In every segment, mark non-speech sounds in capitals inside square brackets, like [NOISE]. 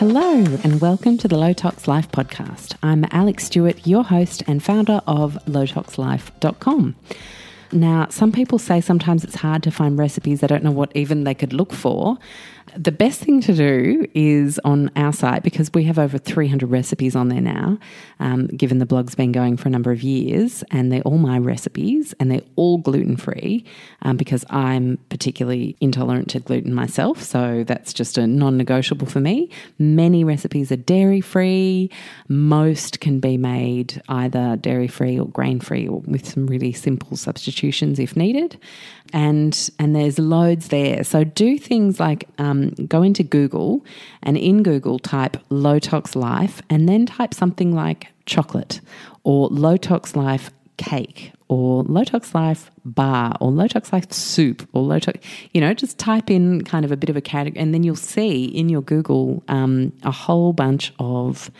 Hello, and welcome to the Low Tox Life podcast. I'm Alex Stewart, your host and founder of lowtoxlife.com. Now, some people say sometimes it's hard to find recipes, they don't know what even they could look for. The best thing to do is on our site because we have over 300 recipes on there now, um, given the blog's been going for a number of years, and they're all my recipes and they're all gluten free um, because I'm particularly intolerant to gluten myself. So that's just a non negotiable for me. Many recipes are dairy free, most can be made either dairy free or grain free or with some really simple substitutions if needed and and there's loads there. So do things like um, go into Google and in Google type low tox life and then type something like chocolate or low tox life cake or low tox life bar or low tox life soup or low tox you know just type in kind of a bit of a category and then you'll see in your google um, a whole bunch of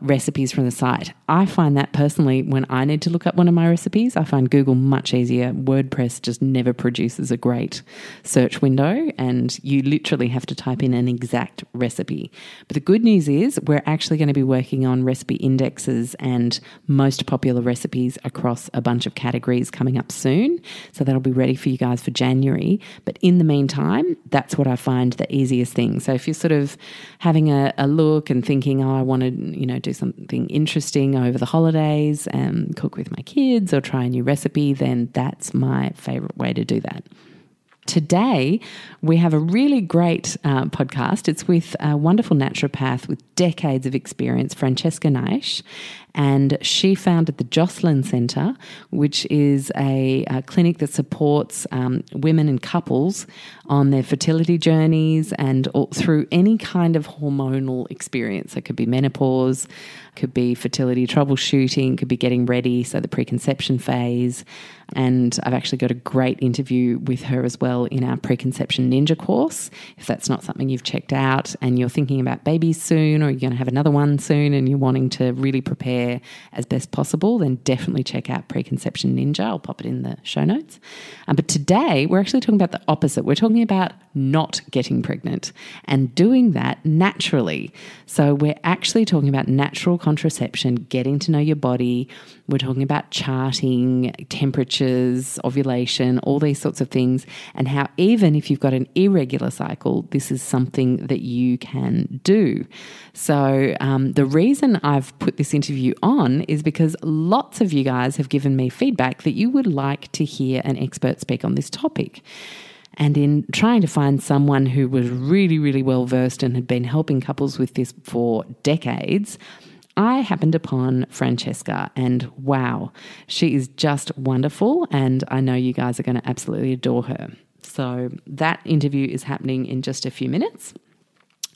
recipes from the site. I find that personally, when I need to look up one of my recipes, I find Google much easier. WordPress just never produces a great search window, and you literally have to type in an exact recipe. But the good news is, we're actually going to be working on recipe indexes and most popular recipes across a bunch of categories coming up soon. So that'll be ready for you guys for January. But in the meantime, that's what I find the easiest thing. So if you're sort of having a, a look and thinking, oh, I want to, you know, do do something interesting over the holidays and cook with my kids or try a new recipe, then that's my favorite way to do that. Today, we have a really great uh, podcast. It's with a wonderful naturopath with decades of experience, Francesca Naish, and she founded the Jocelyn Centre, which is a, a clinic that supports um, women and couples on their fertility journeys and all, through any kind of hormonal experience. It could be menopause, could be fertility troubleshooting, could be getting ready, so the preconception phase. And I've actually got a great interview with her as well in our preconception ninja course. If that's not something you've checked out and you're thinking about babies soon or you're going to have another one soon and you're wanting to really prepare as best possible, then definitely check out Preconception Ninja. I'll pop it in the show notes. Um, but today we're actually talking about the opposite. We're talking about not getting pregnant and doing that naturally. So we're actually talking about natural contraception, getting to know your body. We're talking about charting, temperatures, ovulation, all these sorts of things, and how even if you've got an irregular cycle, this is something that you can do. So, um, the reason I've put this interview on is because lots of you guys have given me feedback that you would like to hear an expert speak on this topic. And in trying to find someone who was really, really well versed and had been helping couples with this for decades, I happened upon Francesca, and wow, she is just wonderful. And I know you guys are going to absolutely adore her. So that interview is happening in just a few minutes.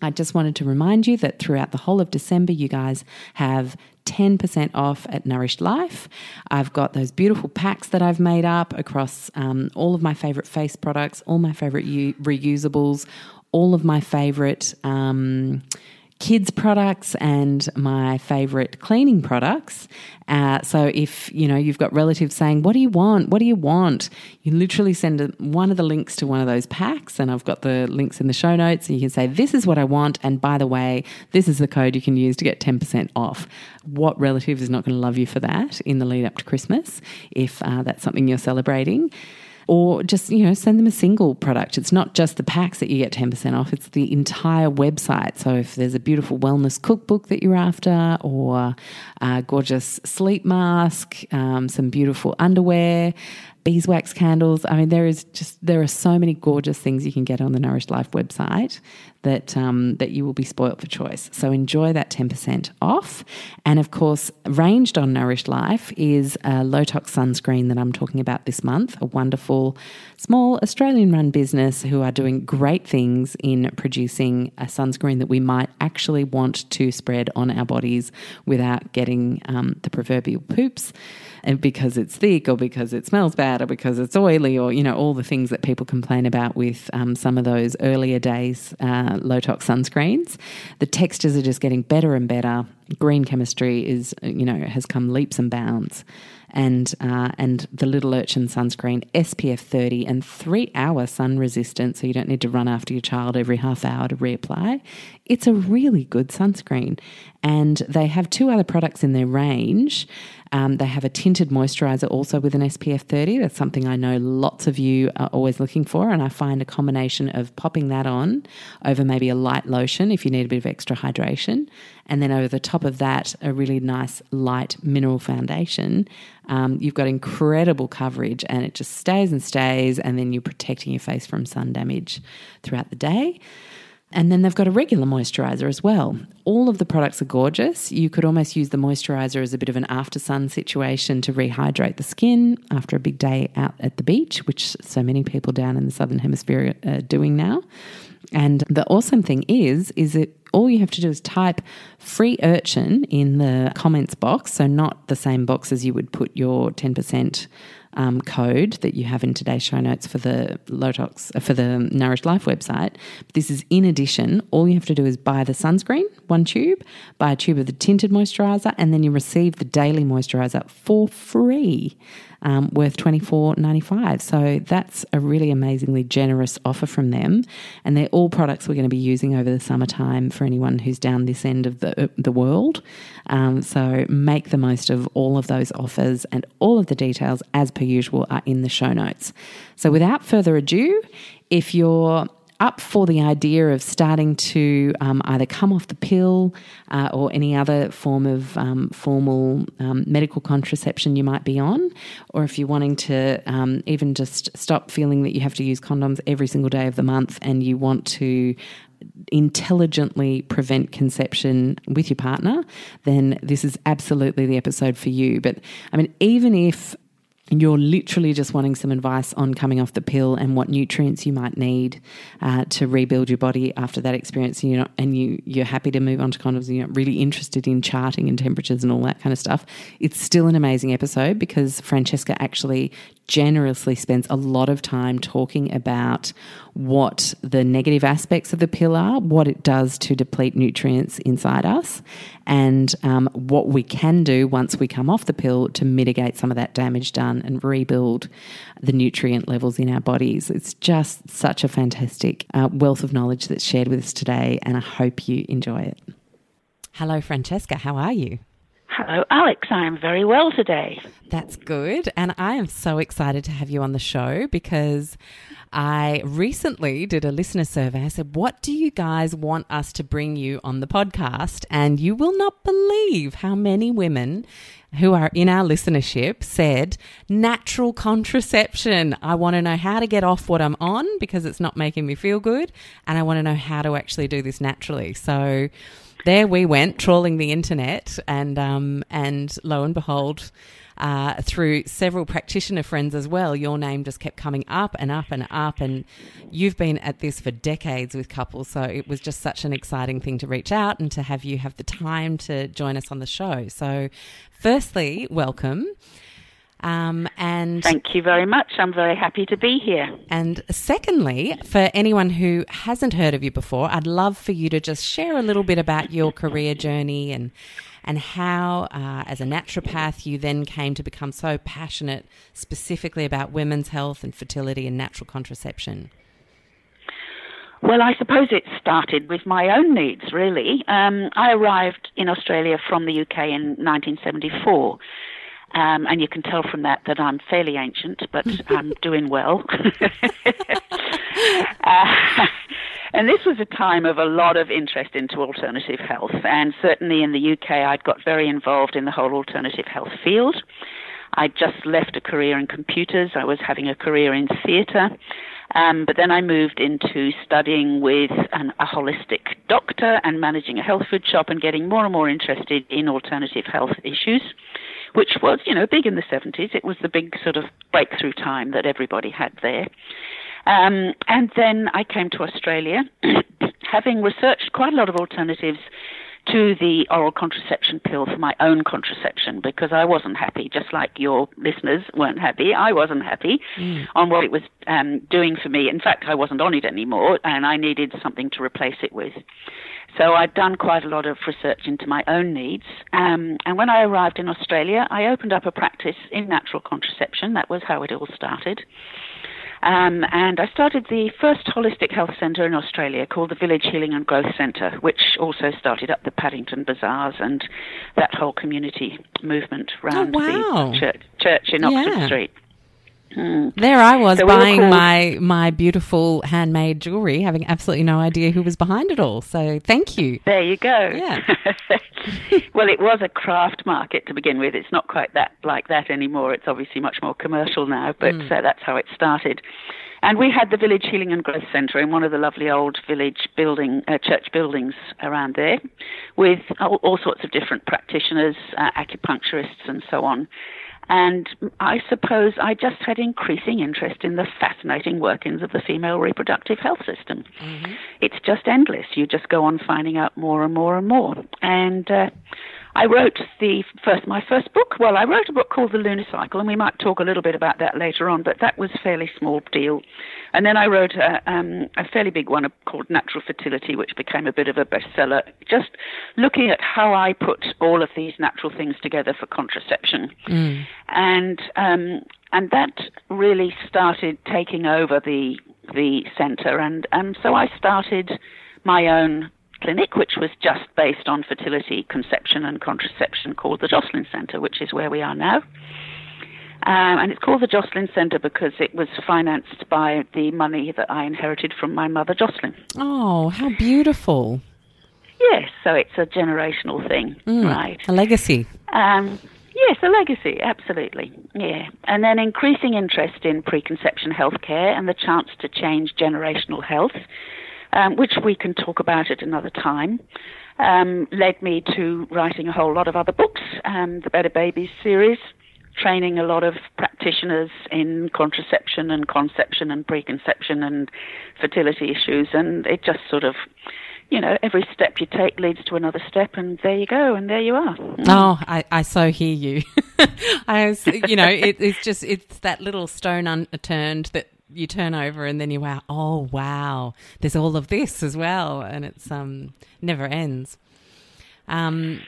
I just wanted to remind you that throughout the whole of December, you guys have 10% off at Nourished Life. I've got those beautiful packs that I've made up across um, all of my favorite face products, all my favorite u- reusables, all of my favorite. Um, kids products and my favorite cleaning products. Uh, so if you know you've got relatives saying, "What do you want? What do you want?" You literally send one of the links to one of those packs, and I've got the links in the show notes. And you can say, "This is what I want," and by the way, this is the code you can use to get ten percent off. What relative is not going to love you for that in the lead up to Christmas if uh, that's something you're celebrating? Or just you know send them a single product. It's not just the packs that you get 10% off. It's the entire website. So if there's a beautiful wellness cookbook that you're after or a gorgeous sleep mask um, some beautiful underwear beeswax candles. I mean, there is just there are so many gorgeous things you can get on the Nourished Life website that um, that you will be spoilt for choice. So enjoy that ten percent off. And of course, ranged on Nourished Life is a low tox sunscreen that I'm talking about this month. A wonderful small Australian run business who are doing great things in producing a sunscreen that we might actually want to spread on our bodies without getting um, the proverbial poops and because it's thick or because it smells bad or because it's oily or, you know, all the things that people complain about with um, some of those earlier days uh, low tox sunscreens. The textures are just getting better and better. Green chemistry is, you know, has come leaps and bounds. and uh, and the Little Urchin sunscreen SPF 30 and three hour sun resistant, so you don't need to run after your child every half hour to reapply. It's a really good sunscreen, and they have two other products in their range. Um, they have a tinted moisturizer also with an SPF 30. That's something I know lots of you are always looking for. And I find a combination of popping that on over maybe a light lotion if you need a bit of extra hydration. And then over the top of that, a really nice light mineral foundation. Um, you've got incredible coverage and it just stays and stays. And then you're protecting your face from sun damage throughout the day. And then they've got a regular moisturizer as well. All of the products are gorgeous. You could almost use the moisturizer as a bit of an after sun situation to rehydrate the skin after a big day out at the beach, which so many people down in the southern hemisphere are doing now. And the awesome thing is, is that all you have to do is type free urchin in the comments box. So, not the same box as you would put your 10% um, code that you have in today's show notes for the Low Tox uh, for the Nourish Life website. This is in addition. All you have to do is buy the sunscreen, one tube, buy a tube of the tinted moisturizer, and then you receive the daily moisturizer for free um, worth twenty four ninety five. So that's a really amazingly generous offer from them, and they're all products we're going to be using over the summertime for anyone who's down this end of the the world. Um, so make the most of all of those offers, and all of the details, as per usual, are in the show notes. So without further ado, if you're up for the idea of starting to um, either come off the pill uh, or any other form of um, formal um, medical contraception you might be on, or if you're wanting to um, even just stop feeling that you have to use condoms every single day of the month and you want to intelligently prevent conception with your partner, then this is absolutely the episode for you. But I mean, even if you're literally just wanting some advice on coming off the pill and what nutrients you might need uh, to rebuild your body after that experience, and you're not, and you you're happy to move on to condoms, and you're not really interested in charting and temperatures and all that kind of stuff. It's still an amazing episode because Francesca actually generously spends a lot of time talking about what the negative aspects of the pill are, what it does to deplete nutrients inside us, and um, what we can do once we come off the pill to mitigate some of that damage done and rebuild the nutrient levels in our bodies. It's just such a fantastic uh, wealth of knowledge that's shared with us today, and I hope you enjoy it. Hello, Francesca. How are you? Hello, Alex. I am very well today. That's good. And I am so excited to have you on the show because I recently did a listener survey. I said, What do you guys want us to bring you on the podcast? And you will not believe how many women who are in our listenership said natural contraception. I want to know how to get off what I'm on because it's not making me feel good. And I want to know how to actually do this naturally. So, there we went trawling the internet, and um, and lo and behold, uh, through several practitioner friends as well, your name just kept coming up and up and up. And you've been at this for decades with couples, so it was just such an exciting thing to reach out and to have you have the time to join us on the show. So, firstly, welcome. Um, and thank you very much. I'm very happy to be here. And secondly, for anyone who hasn't heard of you before, I'd love for you to just share a little bit about your career journey and and how, uh, as a naturopath, you then came to become so passionate specifically about women's health and fertility and natural contraception. Well, I suppose it started with my own needs, really. Um, I arrived in Australia from the UK in 1974 um, and you can tell from that that I'm fairly ancient, but [LAUGHS] I'm doing well. [LAUGHS] uh, and this was a time of a lot of interest into alternative health. And certainly in the UK, I'd got very involved in the whole alternative health field. I'd just left a career in computers. I was having a career in theatre. Um, but then I moved into studying with an, a holistic doctor and managing a health food shop and getting more and more interested in alternative health issues which was, you know, big in the 70s. It was the big sort of breakthrough time that everybody had there. Um, and then I came to Australia, [CLEARS THROAT] having researched quite a lot of alternatives to the oral contraception pill for my own contraception because I wasn't happy, just like your listeners weren't happy. I wasn't happy mm. on what it was um, doing for me. In fact, I wasn't on it anymore, and I needed something to replace it with. So I'd done quite a lot of research into my own needs. Um, and when I arrived in Australia, I opened up a practice in natural contraception. That was how it all started. Um, and I started the first holistic health centre in Australia called the Village Healing and Growth Centre, which also started up the Paddington Bazaars and that whole community movement around oh, wow. the church, church in Oxford yeah. Street. Mm. There I was so buying we my my beautiful handmade jewelry, having absolutely no idea who was behind it all. So thank you. There you go. Yeah. [LAUGHS] well, it was a craft market to begin with. It's not quite that like that anymore. It's obviously much more commercial now, but mm. uh, that's how it started. And we had the Village Healing and Growth Centre in one of the lovely old village building, uh, church buildings around there, with all, all sorts of different practitioners, uh, acupuncturists, and so on. And I suppose I just had increasing interest in the fascinating workings of the female reproductive health system. Mm-hmm. It's just endless. You just go on finding out more and more and more. And uh, I wrote the first my first book. Well, I wrote a book called The Lunar Cycle, and we might talk a little bit about that later on. But that was a fairly small deal. And then I wrote a, um, a fairly big one called Natural Fertility, which became a bit of a bestseller. Just looking at how I put all of these natural things together for contraception, mm. and um, and that really started taking over the the centre. And and so I started my own clinic, which was just based on fertility, conception, and contraception, called the Jocelyn Centre, which is where we are now. Um, and it's called the Jocelyn Centre because it was financed by the money that I inherited from my mother, Jocelyn. Oh, how beautiful! Yes, so it's a generational thing, mm, right? A legacy. Um, yes, a legacy, absolutely. Yeah. And then increasing interest in preconception healthcare and the chance to change generational health um, which we can talk about at another time, um, led me to writing a whole lot of other books, um, the Better Babies series, training a lot of practitioners in contraception and conception and preconception and fertility issues, and it just sort of you know, every step you take leads to another step, and there you go, and there you are. Mm. Oh, I, I so hear you. [LAUGHS] I, you know, it, it's just it's that little stone unturned that you turn over and then you wow, oh wow, there's all of this as well, and it's um never ends. Um,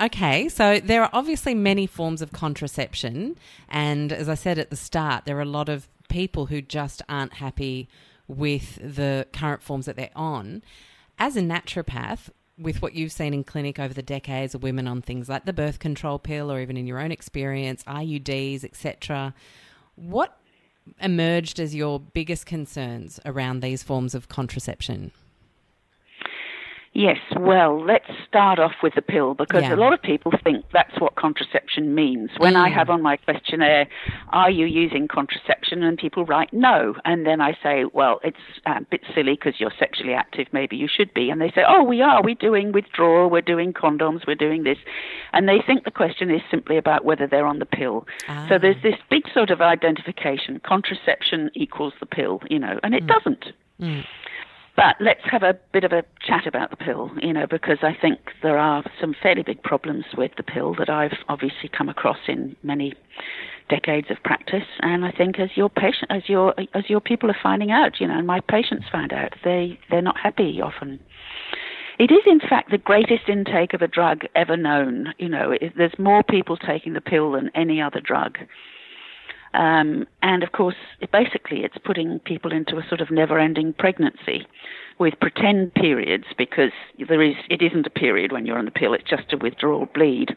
okay, so there are obviously many forms of contraception, and as I said at the start, there are a lot of people who just aren't happy with the current forms that they're on. As a naturopath, with what you've seen in clinic over the decades of women on things like the birth control pill or even in your own experience, IUDs, etc., what emerged as your biggest concerns around these forms of contraception? Yes, well, let's start off with the pill because yeah. a lot of people think that's what contraception means. When mm. I have on my questionnaire, are you using contraception? And people write no. And then I say, well, it's a bit silly because you're sexually active, maybe you should be. And they say, oh, we are. We're doing withdrawal, we're doing condoms, we're doing this. And they think the question is simply about whether they're on the pill. Ah. So there's this big sort of identification contraception equals the pill, you know, and it mm. doesn't. Mm. But let's have a bit of a chat about the pill, you know, because I think there are some fairly big problems with the pill that I've obviously come across in many decades of practice. And I think as your patient, as your as your people are finding out, you know, and my patients find out, they they're not happy often. It is, in fact, the greatest intake of a drug ever known. You know, it, there's more people taking the pill than any other drug. Um, and of course, it basically, it's putting people into a sort of never-ending pregnancy with pretend periods because there is it isn't a period when you're on the pill; it's just a withdrawal bleed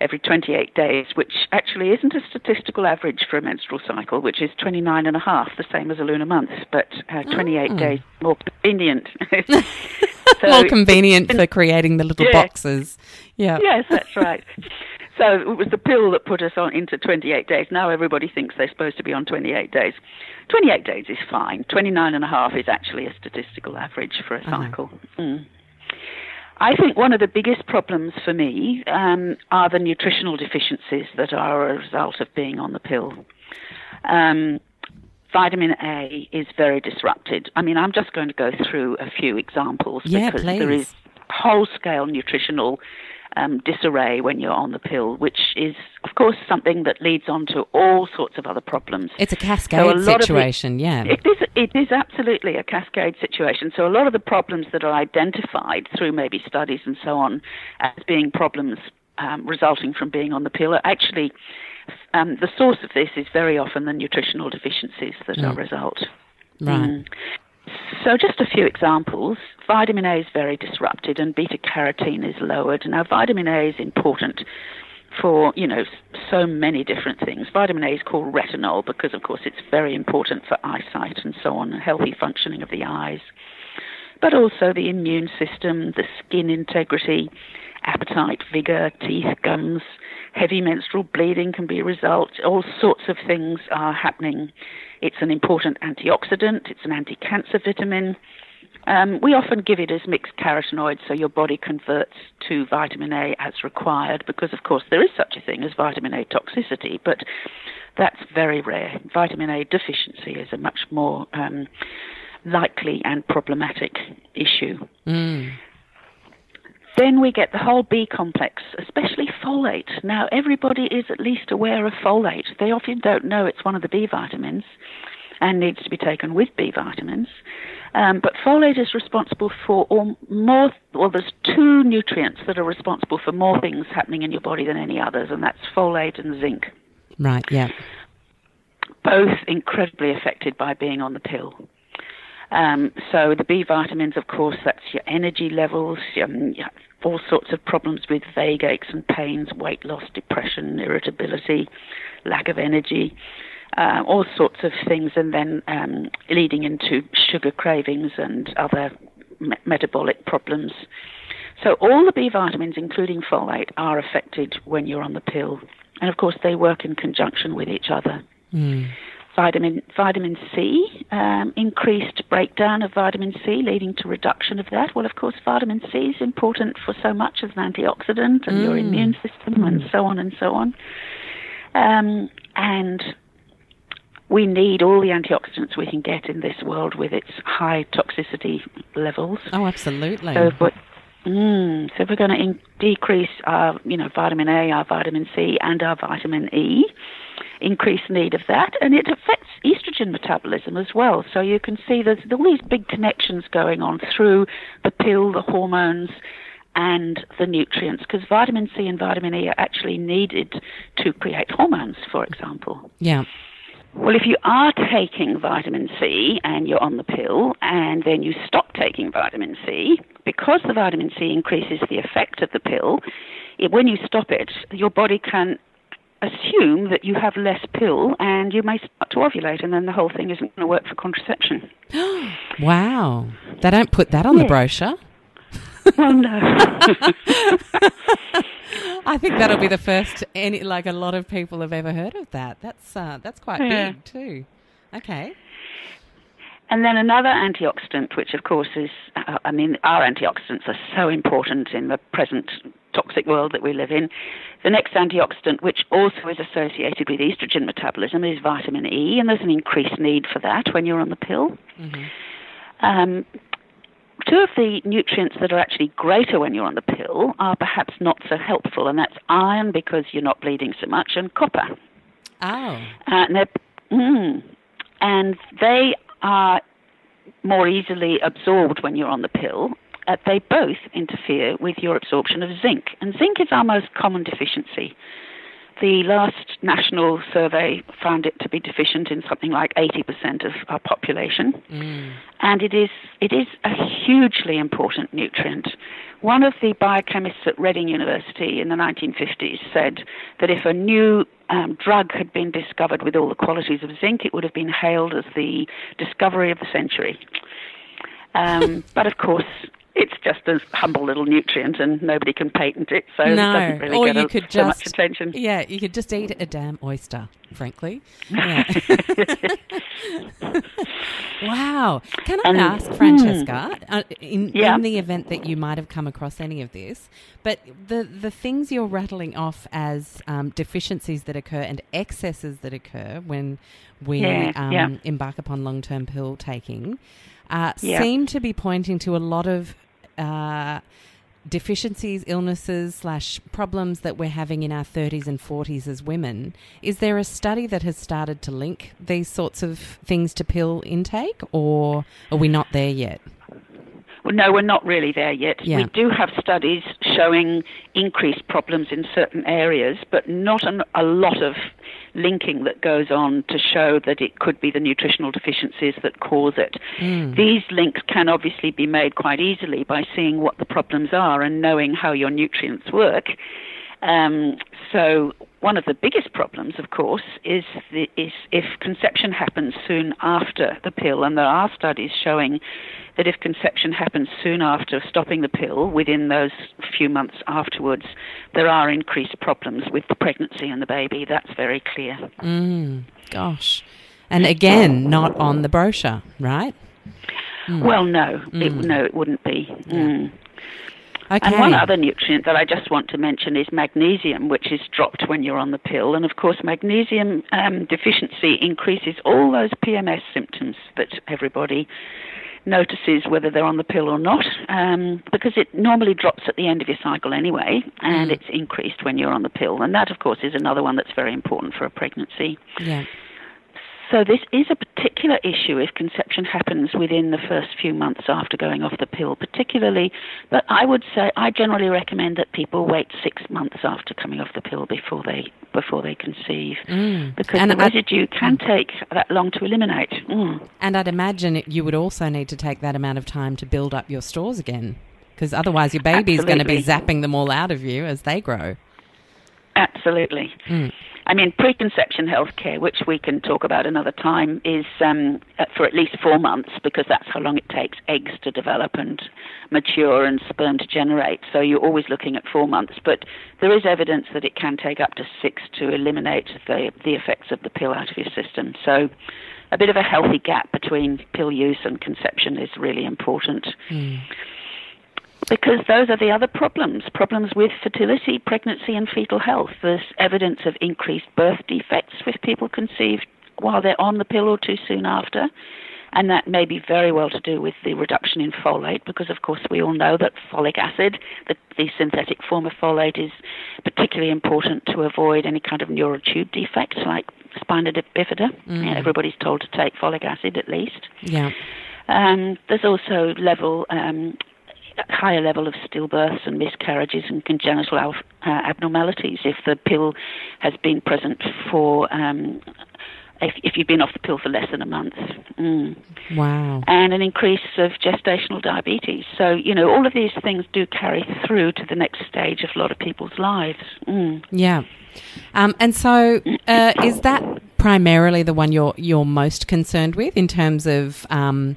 every 28 days, which actually isn't a statistical average for a menstrual cycle, which is 29 and a half, the same as a lunar month, but uh, 28 oh. days more convenient. [LAUGHS] [LAUGHS] so, more convenient for creating the little yeah. boxes. Yeah. Yes, that's right. [LAUGHS] So it was the pill that put us on into 28 days. Now everybody thinks they're supposed to be on 28 days. 28 days is fine. 29 and a half is actually a statistical average for a uh-huh. cycle. Mm. I think one of the biggest problems for me um, are the nutritional deficiencies that are a result of being on the pill. Um, vitamin A is very disrupted. I mean, I'm just going to go through a few examples yeah, because please. there is whole scale nutritional um, disarray when you're on the pill, which is, of course, something that leads on to all sorts of other problems. It's a cascade so a situation, the, yeah. It is, it is absolutely a cascade situation. So a lot of the problems that are identified through maybe studies and so on as being problems um, resulting from being on the pill are actually um, the source of this is very often the nutritional deficiencies that mm. are result. Right. Mm. So, just a few examples. Vitamin A is very disrupted and beta carotene is lowered. Now, vitamin A is important for, you know, so many different things. Vitamin A is called retinol because, of course, it's very important for eyesight and so on, healthy functioning of the eyes. But also the immune system, the skin integrity, appetite, vigor, teeth, gums, heavy menstrual bleeding can be a result. All sorts of things are happening. It's an important antioxidant, it's an anti cancer vitamin. Um, we often give it as mixed carotenoids so your body converts to vitamin A as required because, of course, there is such a thing as vitamin A toxicity, but that's very rare. Vitamin A deficiency is a much more um, likely and problematic issue. Mm. Then we get the whole B complex, especially folate. Now, everybody is at least aware of folate. They often don't know it's one of the B vitamins and needs to be taken with B vitamins. Um, but folate is responsible for all, more, well, there's two nutrients that are responsible for more things happening in your body than any others, and that's folate and zinc. Right, yeah. Both incredibly affected by being on the pill. Um, so the B vitamins, of course, that's your energy levels, um, all sorts of problems with vague aches and pains, weight loss, depression, irritability, lack of energy, uh, all sorts of things, and then um, leading into sugar cravings and other me- metabolic problems. So all the B vitamins, including folate, are affected when you're on the pill, and of course they work in conjunction with each other. Mm vitamin vitamin C, um, increased breakdown of vitamin C, leading to reduction of that. Well, of course, vitamin C is important for so much as an antioxidant and mm. your immune system mm. and so on and so on. Um, and we need all the antioxidants we can get in this world with its high toxicity levels. Oh, absolutely. So, but, mm, so if we're going to in- decrease our, you know, vitamin A, our vitamin C, and our vitamin E increased need of that, and it affects estrogen metabolism as well. So you can see there's all these big connections going on through the pill, the hormones, and the nutrients, because vitamin C and vitamin E are actually needed to create hormones, for example. Yeah. Well, if you are taking vitamin C and you're on the pill, and then you stop taking vitamin C, because the vitamin C increases the effect of the pill, it, when you stop it, your body can assume that you have less pill and you may start to ovulate, and then the whole thing isn't going to work for contraception. [GASPS] wow. They don't put that on yeah. the brochure. well, no. [LAUGHS] I think that'll be the first any like a lot of people have ever heard of that. That's uh, that's quite yeah. big too. Okay. And then another antioxidant, which of course is, uh, I mean, our antioxidants are so important in the present toxic world that we live in. The next antioxidant, which also is associated with estrogen metabolism, is vitamin E, and there's an increased need for that when you're on the pill. Mm-hmm. Um, two of the nutrients that are actually greater when you're on the pill are perhaps not so helpful, and that's iron because you're not bleeding so much, and copper. Oh. Uh, and, mm, and they are more easily absorbed when you're on the pill, uh, they both interfere with your absorption of zinc. And zinc is our most common deficiency. The last national survey found it to be deficient in something like 80% of our population. Mm. And it is, it is a hugely important nutrient. One of the biochemists at Reading University in the 1950s said that if a new um, drug had been discovered with all the qualities of zinc, it would have been hailed as the discovery of the century. [LAUGHS] Um, but of course, it's just a humble little nutrient and nobody can patent it, so no. it doesn't really or get you a, could so just, much attention. Yeah, you could just eat a damn oyster, frankly. Yeah. [LAUGHS] wow. Can I um, ask, Francesca, hmm. in, yeah. in the event that you might have come across any of this, but the, the things you're rattling off as um, deficiencies that occur and excesses that occur when we yeah, um, yeah. embark upon long term pill taking uh, yeah. seem to be pointing to a lot of uh, deficiencies, illnesses, slash problems that we're having in our 30s and 40s as women. Is there a study that has started to link these sorts of things to pill intake, or are we not there yet? Well, no, we're not really there yet. Yeah. We do have studies showing increased problems in certain areas, but not an, a lot of linking that goes on to show that it could be the nutritional deficiencies that cause it. Mm. These links can obviously be made quite easily by seeing what the problems are and knowing how your nutrients work. Um, so one of the biggest problems, of course, is, the, is if conception happens soon after the pill, and there are studies showing that if conception happens soon after stopping the pill, within those few months afterwards, there are increased problems with the pregnancy and the baby. That's very clear. Mm, gosh. And again, not on the brochure, right? Well, no, it, no, it wouldn't be. Mm. Okay. And one other nutrient that I just want to mention is magnesium, which is dropped when you're on the pill. And of course, magnesium um, deficiency increases all those PMS symptoms that everybody notices whether they're on the pill or not, um, because it normally drops at the end of your cycle anyway, and it's increased when you're on the pill. And that, of course, is another one that's very important for a pregnancy. yeah. So this is a particular issue if conception happens within the first few months after going off the pill, particularly. But I would say I generally recommend that people wait six months after coming off the pill before they before they conceive, Mm. because And the I- residue can take that long to eliminate. Mm. And I'd imagine you would also need to take that amount of time to build up your stores again, because otherwise your baby's going to be zapping them all out of you as they grow. Absolutely. Mm. I mean, preconception healthcare, which we can talk about another time, is um, uh, for at least four months because that's how long it takes eggs to develop and mature and sperm to generate. So you're always looking at four months. But there is evidence that it can take up to six to eliminate the, the effects of the pill out of your system. So a bit of a healthy gap between pill use and conception is really important because those are the other problems problems with fertility, pregnancy, and fetal health. There's evidence of increased birth defects with people conceived while they're on the pill or too soon after. And that may be very well to do with the reduction in folate, because of course we all know that folic acid, the, the synthetic form of folate, is particularly important to avoid any kind of neural tube defects like spina bifida. Yeah, everybody's told to take folic acid at least. Yeah. Um, there's also level um, higher level of stillbirths and miscarriages and congenital al- uh, abnormalities if the pill has been present for um, if, if you've been off the pill for less than a month. Mm. Wow. And an increase of gestational diabetes. So, you know, all of these things do carry through to the next stage of a lot of people's lives. Mm. Yeah. Um, and so, uh, is that primarily the one you're you're most concerned with in terms of um,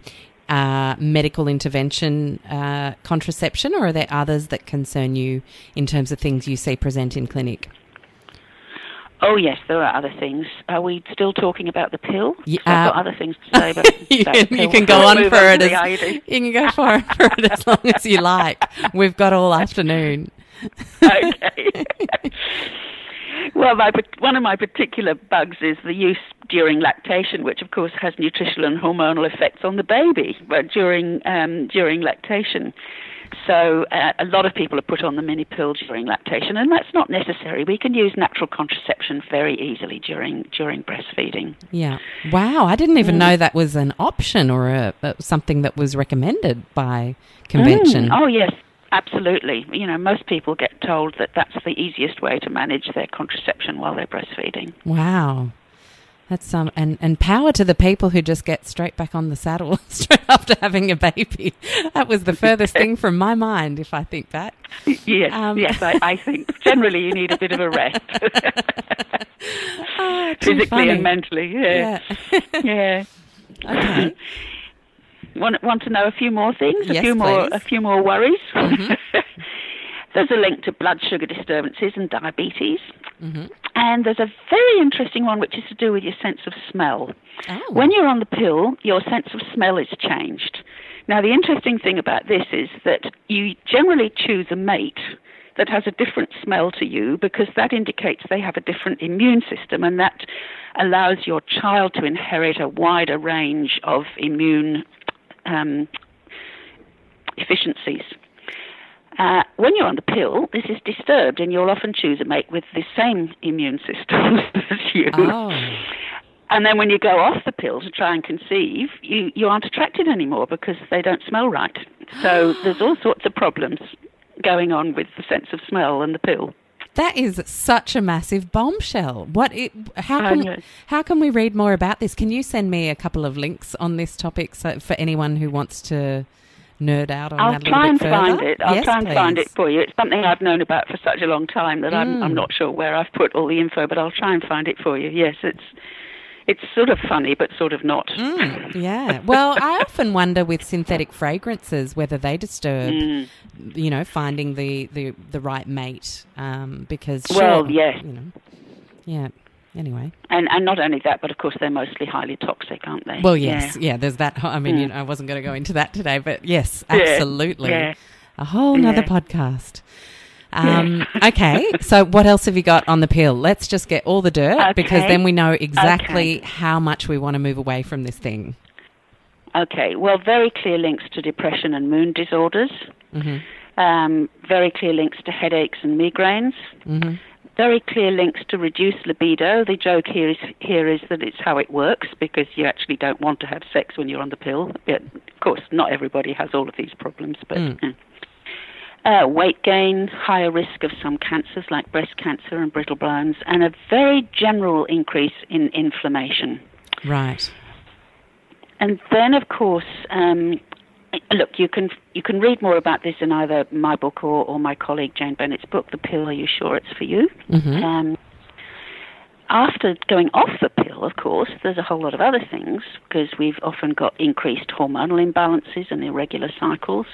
uh, medical intervention uh, contraception, or are there others that concern you in terms of things you see present in clinic? Oh, yes, there are other things. Are we still talking about the pill? Yeah, So I've got uh, other things to say about [LAUGHS] you can, you can go on for it as [LAUGHS] you can go for, for it as long as you like. We've got all afternoon. [LAUGHS] okay. Well, my, one of my particular bugs is the use during lactation, which of course has nutritional and hormonal effects on the baby during um, during lactation. So uh, a lot of people are put on the mini pill during lactation, and that's not necessary. We can use natural contraception very easily during during breastfeeding. Yeah. Wow. I didn't even know that was an option or a, uh, something that was recommended by convention. Mm, oh yes, absolutely. You know, most people get told that that's the easiest way to manage their contraception while they're breastfeeding. Wow. That's um and, and power to the people who just get straight back on the saddle [LAUGHS] straight after having a baby. That was the furthest thing from my mind if I think back. Yes, Um, yes, I, I think generally you need a bit of a rest, [LAUGHS] Oh, physically funny. and mentally. Yeah, Yeah. [LAUGHS] yeah. okay. Want want to know a few more things? A Yes, few more, a few more worries. Mm-hmm. [LAUGHS] There's a link to blood sugar disturbances and diabetes, Mm-hmm. and there's a very interesting one which is to do with your sense of smell. Oh. When you're on the pill, your sense of smell is changed. Now, the interesting thing about this is that you generally choose a mate that has a different smell to you because that indicates they have a different immune system and that allows your child to inherit a wider range of immune um, efficiencies. Uh, when you're on the pill, this is disturbed, and you'll often choose a mate with the same immune system [LAUGHS] as you. Oh. And then when you go off the pill to try and conceive, you, you aren't attracted anymore because they don't smell right. So [GASPS] there's all sorts of problems going on with the sense of smell and the pill. That is such a massive bombshell. What? It, how can how can we read more about this? Can you send me a couple of links on this topic so, for anyone who wants to nerd out on I'll that a little try and find it. I'll yes, try and find it for you. It's something I've known about for such a long time that I'm, Mm. I'm not sure where I've put all the info, but I'll try and find it for you. Yes, it's it's sort of funny, but sort of not. Mm, [LAUGHS] yeah. Well, I often wonder with synthetic fragrances whether they disturb, Mm. you know, finding the, the, the right mate. Um, because Well, sure, yes. you know, yeah. Anyway, And and not only that, but of course they're mostly highly toxic, aren't they? well, yes, yeah. there's that. I mean, you Mm. know, I wasn't going to go into that today, but yes, absolutely, yeah. a whole nother Yeah. podcast. Um, [LAUGHS] okay, so what else have you got on the pill? Let's just get all the dirt because then we know exactly Okay. how much we want to move away from this thing. Okay. Well, very clear links to depression and mood disorders. hmm Um, very clear links to headaches and migraines. hmm very clear links to reduced libido. The joke here is here is that it's how it works because you actually don't want to have sex when you're on the pill. Of course, not everybody has all of these problems, but. Mm. Uh, weight gain, higher risk of some cancers like breast cancer and brittle bones, and a very general increase in inflammation. Right. And then, of course, um, look, you can you can read more about this in either my book or, or my colleague Jane Bennett's book, The Pill. Are you sure it's for you? hmm Um, after going off the pill, of course, there's a whole lot of other things because we've often got increased hormonal imbalances and irregular cycles.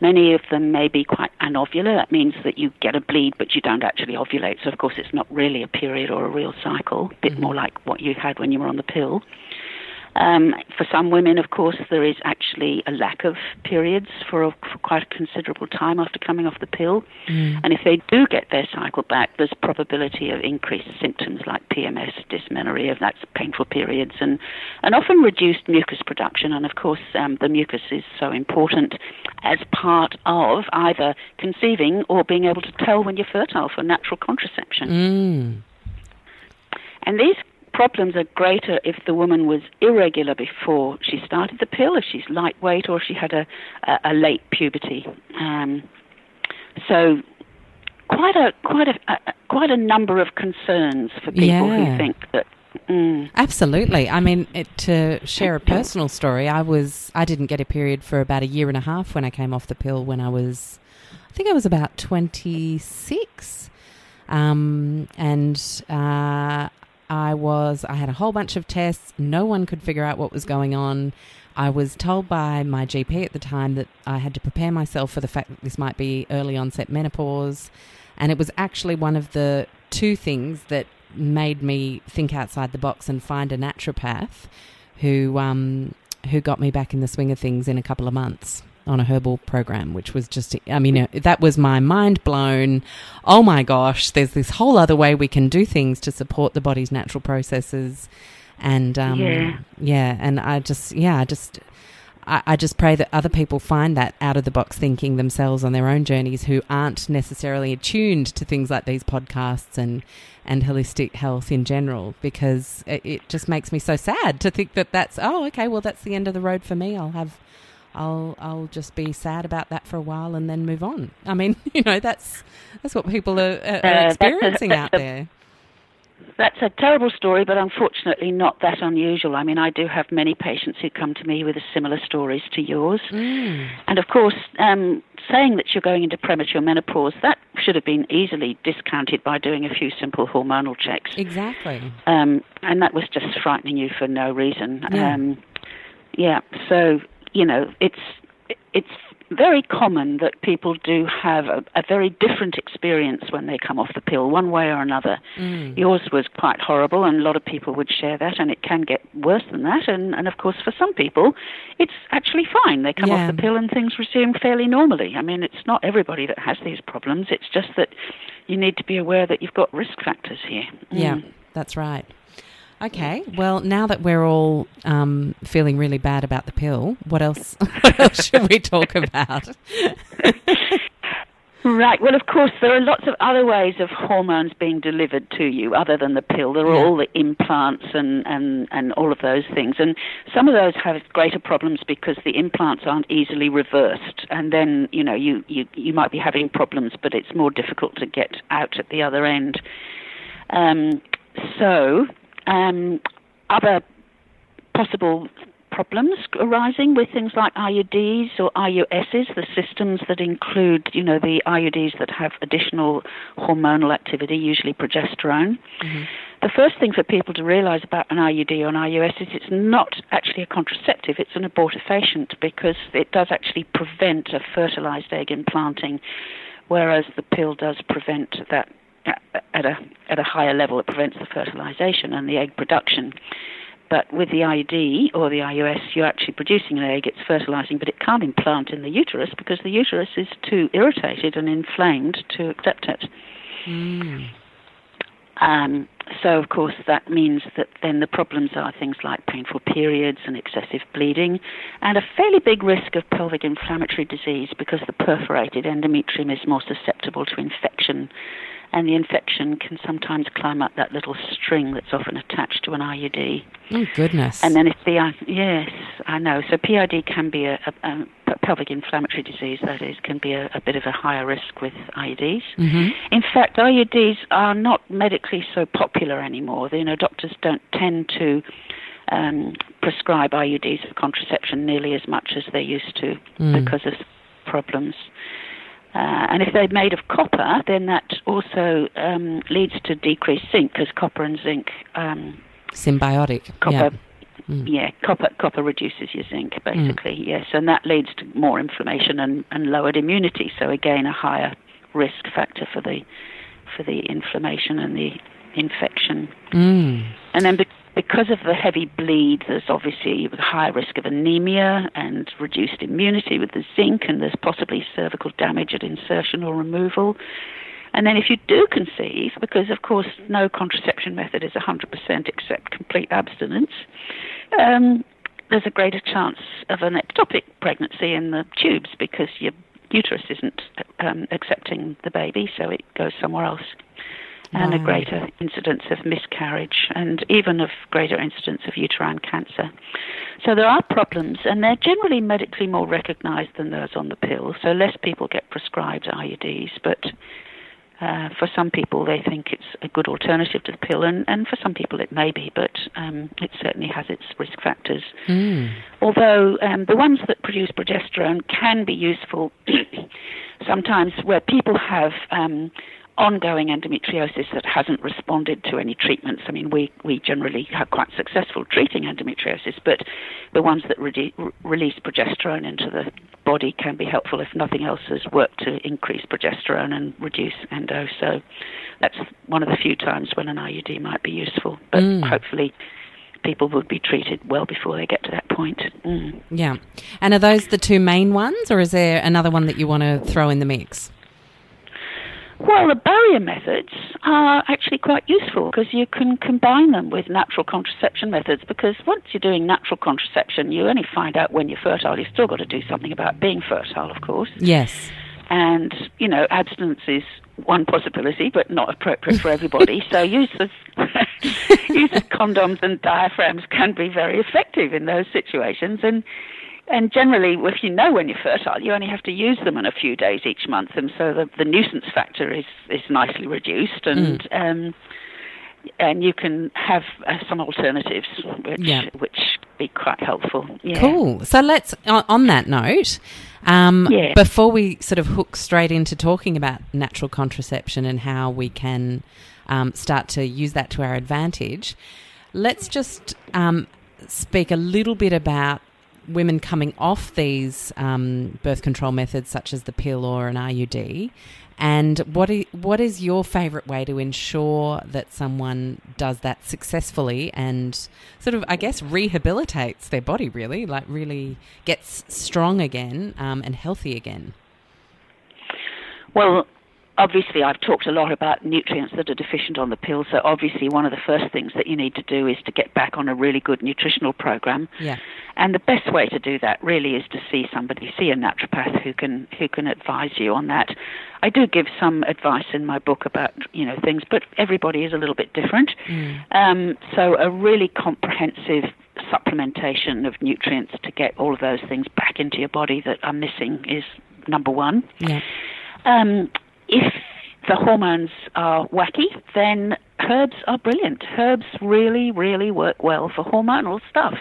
Many of them may be quite anovular. That means that you get a bleed, but you don't actually ovulate. So, of course, it's not really a period or a real cycle. A bit mm-hmm. more like what you had when you were on the pill. Um, for some women, of course, there is actually a lack of periods for, a, for quite a considerable time after coming off the pill. Mm. And if they do get their cycle back, there's probability of increased symptoms like PMS, dysmenorrhea, that's painful periods, and, and often reduced mucus production. And of course, um, the mucus is so important as part of either conceiving or being able to tell when you're fertile for natural contraception. Mm. And these problems are greater if the woman was irregular before she started the pill, if she's lightweight, or if she had a, a, a late puberty. Um, so, quite a quite a, a quite a number of concerns for people Yeah. who think that. Mm, Absolutely. I mean, it, to share a personal story, I was I didn't get a period for about a year and a half when I came off the pill. When I was, I think I was about twenty six, um, and uh, I was I had a whole bunch of tests. No one could figure out what was going on. I was told by my GP at the time that I had to prepare myself for the fact that this might be early onset menopause. And it was actually one of the two things that made me think outside the box and find a naturopath who um, who got me back in the swing of things in a couple of months on a herbal program, which was just, I mean, uh, that was my mind blown. Oh my gosh, there's this whole other way we can do things to support the body's natural processes. And um, Yeah. yeah, and I just, yeah, I just, I, I just pray that other people find that out of the box thinking themselves on their own journeys who aren't necessarily attuned to things like these podcasts and, and holistic health in general because it, it just makes me so sad to think that that's, oh, okay, well, that's the end of the road for me. I'll have. I'll I'll just be sad about that for a while and then move on. I mean, [LAUGHS] you know, that's that's what people are, are, Uh, that's a- experiencing that's out a- there. That's a terrible story, but unfortunately not that unusual. I mean, I do have many patients who come to me with similar stories to yours. Mm. And of course, um, saying that you're going into premature menopause, that should have been easily discounted by doing a few simple hormonal checks. Exactly. Um, and that was just frightening you for no reason. Yeah. Um, yeah, so, you know, it's, it's very common that people do have a, a very different experience when they come off the pill, one way or another. Mm. Yours was quite horrible, and a lot of people would share that, and it can get worse than that. And, and of course, for some people, it's actually fine. They come Yeah. off the pill and things resume fairly normally. I mean, it's not everybody that has these problems, it's just that you need to be aware that you've got risk factors here. Yeah, Mm. that's right. Okay, well, now that we're all um, feeling really bad about the pill, what else? [LAUGHS] what else should we talk about? Right. Well, of course, there are lots of other ways of hormones being delivered to you other than the pill. There are Yeah. all the implants and, and, and all of those things. And some of those have greater problems because the implants aren't easily reversed. And then, you know, you, you, you might be having problems, but it's more difficult to get out at the other end. Um, so, um, other possible problems arising with things like IUDs or IUSs, the systems that include, you know, the IUDs that have additional hormonal activity, usually progesterone. The first thing for people to realize about an IUD or an IUS is it's not actually a contraceptive, it's an abortifacient because it does actually prevent a fertilized egg implanting, whereas the pill does prevent that at a at a higher level. It prevents the fertilization and the egg production. But with the IUD or the IUS, you're actually producing an egg, it's fertilizing, but it can't implant in the uterus because the uterus is too irritated and inflamed to accept it. Um, so, of course, that means that then the problems are things like painful periods and excessive bleeding, and a fairly big risk of pelvic inflammatory disease because the perforated endometrium is more susceptible to infection, and the infection can sometimes climb up that little string that's often attached to an IUD. Oh, goodness. And then if the uh, yes, I know. So PID can be a, a, a pelvic inflammatory disease. That is, can be a, a bit of a higher risk with IUDs. Mhm. In fact, IUDs are not medically so popular anymore. You know, doctors don't tend to um, prescribe IUDs for contraception nearly as much as they used to Mm. because of problems. Uh, and if they're made of copper, then that also um, leads to decreased zinc, because copper and zinc um, Symbiotic. copper Yeah. Mm. yeah copper copper reduces your zinc basically yes and that leads to more inflammation and, and lowered immunity so again a higher risk factor for the for the inflammation and the infection Mm. and then be- because of the heavy bleed there's obviously a higher risk of anemia and reduced immunity with the zinc and there's possibly cervical damage at insertion or removal and then if you do conceive, because of course no contraception method is 100% except complete abstinence, um, there's a greater chance of an ectopic pregnancy in the tubes because your uterus isn't um, accepting the baby, so it goes somewhere else. And a greater incidence of miscarriage and even of greater incidence of uterine cancer. So there are problems, and they're generally medically more recognized than those on the pill. So less people get prescribed IUDs, but uh, for some people, they think it's a good alternative to the pill, and, and for some people, it may be, but um, it certainly has its risk factors. Mm. Although um, the ones that produce progesterone can be useful [CLEARS THROAT] sometimes where people have um, ongoing endometriosis that hasn't responded to any treatments. I mean, we, we generally are quite successful treating endometriosis, but the ones that re- release progesterone into the body can be helpful if nothing else has worked to increase progesterone and reduce endo. So that's one of the few times when an IUD might be useful, but Mm. hopefully people would be treated well before they get to that point. Mm. Yeah. And are those the two main ones, or is there another one that you want to throw in the mix? Well, the barrier methods are actually quite useful because you can combine them with natural contraception methods. Because once you're doing natural contraception, you only find out when you're fertile. You've still got to do something about being fertile, of course. Yes. And, you know, abstinence is one possibility, but not appropriate for everybody. [LAUGHS] so use of, [LAUGHS] use of condoms and diaphragms can be very effective in those situations. And and generally, if you know when you're fertile, you only have to use them in a few days each month, and so the, the nuisance factor is, is nicely reduced, and um, and you can have uh, some alternatives, which Yeah. which be quite helpful. Yeah. Cool. So let's, on, on that note, um, Yeah. before we sort of hook straight into talking about natural contraception and how we can um, start to use that to our advantage, let's just um, speak a little bit about women coming off these um, birth control methods, such as the pill or an IUD. And what is, what is your favourite way to ensure that someone does that successfully and sort of, I guess, rehabilitates their body really, like really gets strong again um, and healthy again? Well, obviously, I've talked a lot about nutrients that are deficient on the pill. So obviously, one of the first things that you need to do is to get back on a really good nutritional program. Yeah. And the best way to do that really is to see somebody, see a naturopath who can who can advise you on that. I do give some advice in my book about you know things, but everybody is a little bit different. Mm. Um, so a really comprehensive supplementation of nutrients to get all of those things back into your body that are missing is number one. Yeah. Um, if the hormones are wacky, then herbs are brilliant. Herbs really, really work well for hormonal stuff.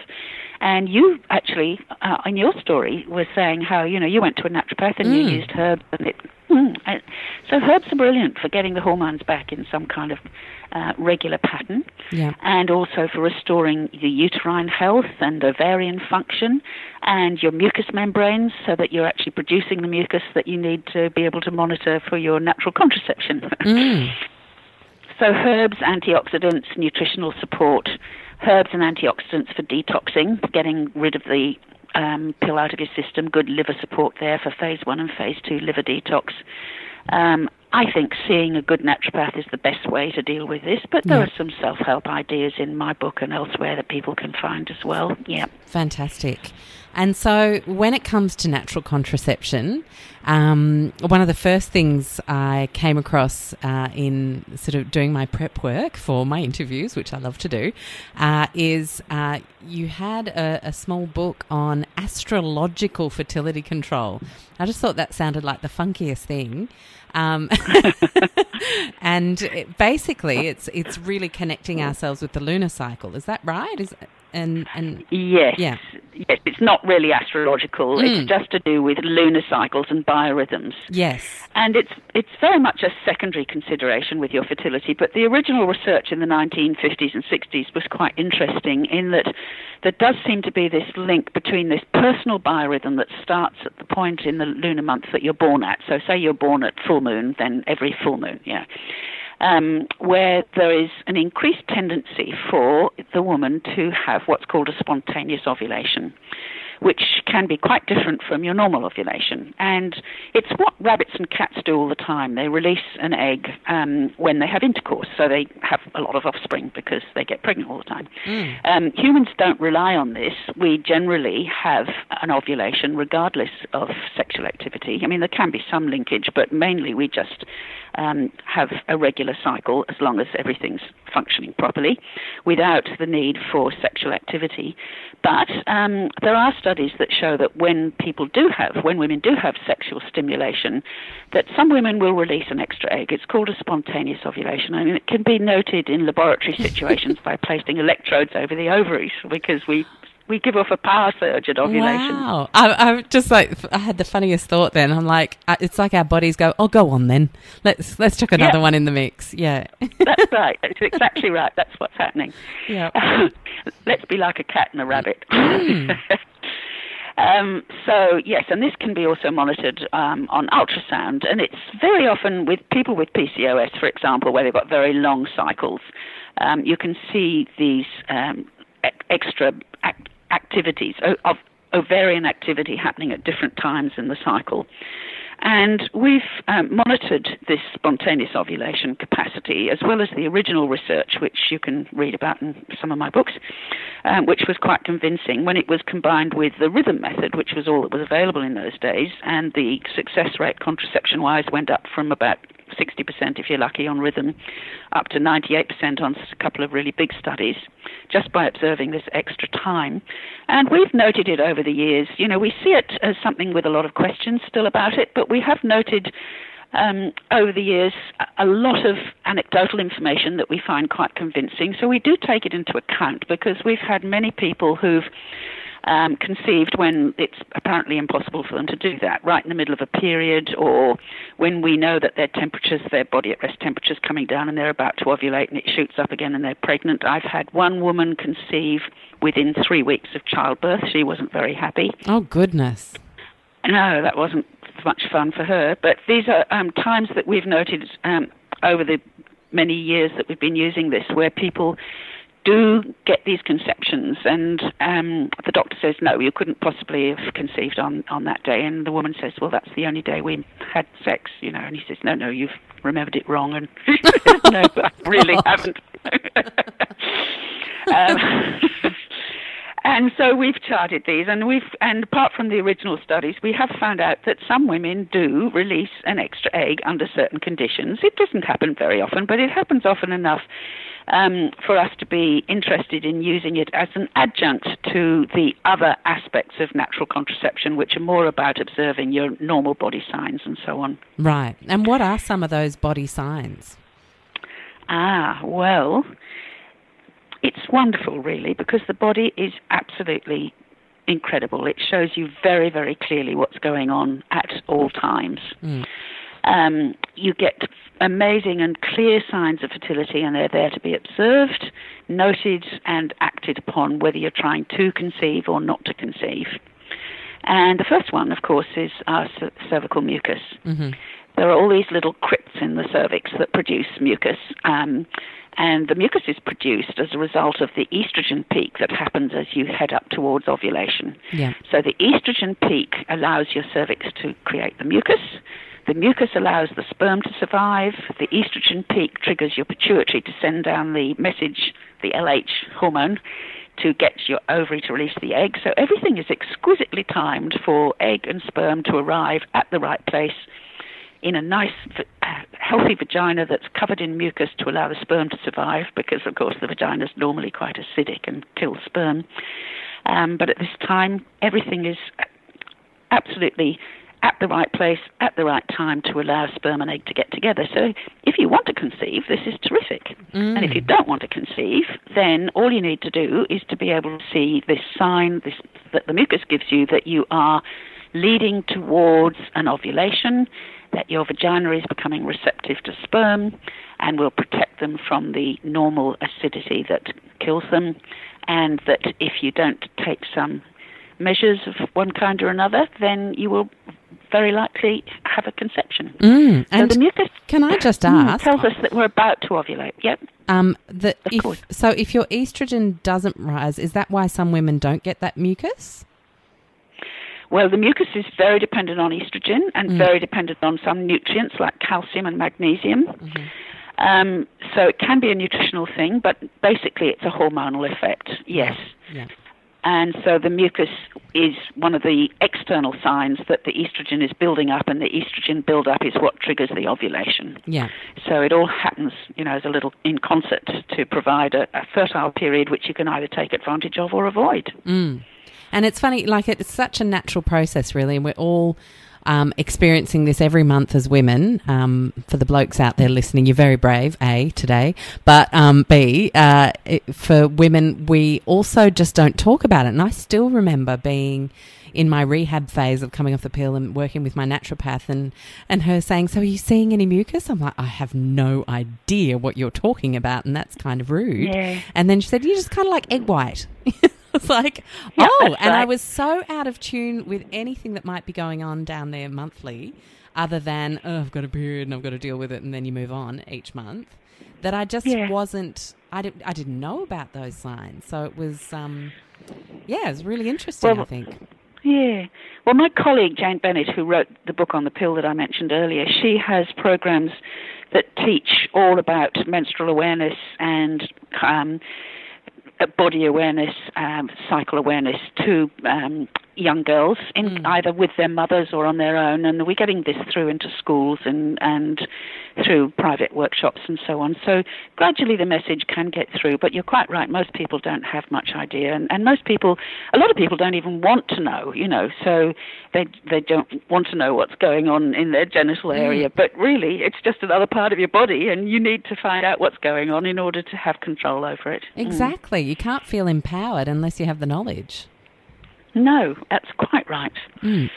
And you actually, uh, in your story, were saying how you know you went to a naturopath and you Mm. used herbs, and it. Mm, so herbs are brilliant for getting the hormones back in some kind of uh, regular pattern Yeah. and also for restoring the uterine health and ovarian function and your mucous membranes so that you're actually producing the mucus that you need to be able to monitor for your natural contraception. [LAUGHS] Mm. so, herbs, antioxidants, nutritional support, herbs and antioxidants for detoxing, getting rid of the um, pill out of your system, good liver support there for phase one and phase two liver detox. Um, I think seeing a good naturopath is the best way to deal with this, but there Yeah. are some self help ideas in my book and elsewhere that people can find as well. Yeah. Fantastic. And so, when it comes to natural contraception, um, one of the first things I came across uh, in sort of doing my prep work for my interviews, which I love to do, uh, is uh, you had a, a small book on astrological fertility control. I just thought that sounded like the funkiest thing. Um, [LAUGHS] [LAUGHS] and it, basically, it's it's really connecting ourselves with the lunar cycle. Is that right? Is and and Yes. Yeah. Yes, it's not really astrological. Mm. It's just to do with lunar cycles and biorhythms. yes, And it's it's very much a secondary consideration with your fertility, but the original research in the 1950s and 60s was quite interesting in that there does seem to be this link between this personal biorhythm that starts at the point in the lunar month that you're born at. So say you're born at full moon, then every full moon, yeah. Um, where there is an increased tendency for the woman to have what's called a spontaneous ovulation which can be quite different from your normal ovulation. And it's what rabbits and cats do all the time. They release an egg um, when they have intercourse, so they have a lot of offspring because they get pregnant all the time. Mm. Um, humans don't rely on this. We generally have an ovulation regardless of sexual activity. I mean, there can be some linkage, but mainly we just um, have a regular cycle as long as everything's functioning properly without the need for sexual activity. But um, there are studies that show that when people do have, when women do have sexual stimulation, that some women will release an extra egg. It's called a spontaneous ovulation. I mean, it can be noted in laboratory [LAUGHS] situations by placing electrodes over the ovaries because we we give off a power surge at ovulation. Wow. I, I just like I had the funniest thought. Then I'm like, uh, it's like our bodies go, oh, go on then. Let's let's chuck another Yeah. one in the mix. Yeah. That's [LAUGHS] right. That's exactly right. That's what's happening. yeah. [LAUGHS] Let's be like a cat and a rabbit. Mm. Um, so yes, and this can be also monitored um, on ultrasound, and it's very often with people with PCOS, for example, where they've got very long cycles. Um, you can see these um, extra ac- activities of ovarian activity happening at different times in the cycle. And we've um, monitored this spontaneous ovulation capacity as well as the original research, which you can read about in some of my books, um, which was quite convincing when it was combined with the rhythm method, which was all that was available in those days. And the success rate contraception wise went up from about 60% if you're lucky on rhythm, up to 98% on a couple of really big studies, just by observing this extra time. And we've noted it over the years. You know, we see it as something with a lot of questions still about it, but we have noted um, over the years a- a lot of anecdotal information that we find quite convincing. So we do take it into account because we've had many people who've um, conceived when it's apparently impossible for them to do that, right in the middle of a period, or when we know that their temperatures, their body at rest temperatures coming down and they're about to ovulate and it shoots up again and they're pregnant. I've had one woman conceive within three weeks of childbirth. She wasn't very happy. Oh goodness. No, that wasn't much fun for her. But these are um, times that we've noted um, over the many years that we've been using this where people do get these conceptions, and um, the doctor says, no, you couldn't possibly have conceived on, on that day. And the woman says, well, that's the only day we had sex, you know. And he says, no, no, you've remembered it wrong. And [LAUGHS] no, I really [LAUGHS] haven't. [LAUGHS] um, and so we've charted these, and we've and apart from the original studies, we have found out that some women do release an extra egg under certain conditions. It doesn't happen very often, but it happens often enough um, for us to be interested in using it as an adjunct to the other aspects of natural contraception, which are more about observing your normal body signs and so on. Right. And what are some of those body signs? Ah, well, it's wonderful, really, because the body is absolutely incredible. It shows you very, very clearly what's going on at all times. Mm. Um, you get amazing and clear signs of fertility, and they're there to be observed, noted, and acted upon, whether you're trying to conceive or not to conceive. And the first one, of course, is our cervical mucus. Mm-hmm. There are all these little crypts in the cervix that produce mucus. Um, and the mucus is produced as a result of the estrogen peak that happens as you head up towards ovulation. Yeah. So the estrogen peak allows your cervix to create the mucus. The mucus allows the sperm to survive. The estrogen peak triggers your pituitary to send down the message, the LH hormone, to get your ovary to release the egg. So everything is exquisitely timed for egg and sperm to arrive at the right place in a nice, healthy vagina that's covered in mucus to allow the sperm to survive, because of course the vagina is normally quite acidic and kills sperm. Um, but at this time, everything is absolutely at the right place at the right time to allow sperm and egg to get together. So if you want to conceive, this is terrific. Mm. And if you don't want to conceive, then all you need to do is to be able to see this sign this, that the mucus gives you that you are leading towards an ovulation, that your vagina is becoming receptive to sperm and will protect them from the normal acidity that kills them, and that if you don't take some measures of one kind or another, then you will very likely have a conception. Mm, and so the mucus can I just mm, ask? tells us that we're about to ovulate. Yep. Um, the, of if, course. So if your estrogen doesn't rise, is that why some women don't get that mucus? Well, the mucus is very dependent on estrogen and mm. very dependent on some nutrients like calcium and magnesium. Mm-hmm. Um, so it can be a nutritional thing, but basically it's a hormonal effect. Yes. Yeah. And so the mucus is one of the external signs that the estrogen is building up, and the estrogen buildup is what triggers the ovulation. Yeah. So it all happens, you know, as a little in concert to provide a, a fertile period which you can either take advantage of or avoid. Mm. And it's funny, like it's such a natural process, really, and we're all um, experiencing this every month as women. Um, for the blokes out there listening, you're very brave, A, today. But um, B, uh, it, for women, we also just don't talk about it. And I still remember being in my rehab phase of coming off the pill and working with my naturopath and, and her saying, So are you seeing any mucus? I'm like, I have no idea what you're talking about, and that's kind of rude. Yeah. And then she said, You're just kind of like egg white. [LAUGHS] was [LAUGHS] like, yeah, oh, and right. I was so out of tune with anything that might be going on down there monthly, other than, oh, I've got a period and I've got to deal with it, and then you move on each month, that I just yeah. wasn't, I, did, I didn't know about those signs. So it was, um, yeah, it was really interesting, well, I think. Yeah. Well, my colleague Jane Bennett, who wrote the book on the pill that I mentioned earlier, she has programs that teach all about menstrual awareness and um, body awareness, um, cycle awareness to um, young girls, in mm. either with their mothers or on their own, and we're getting this through into schools and and through private workshops and so on. So gradually the message can get through. But you're quite right; most people don't have much idea, and, and most people, a lot of people don't even want to know. You know, so they they don't want to know what's going on in their genital mm. area. Mm. But really, it's just another part of your body, and you need to find out what's going on in order to have control over it. Mm. Exactly. Mm. You can't feel empowered unless you have the knowledge. No, that's quite right. Mm.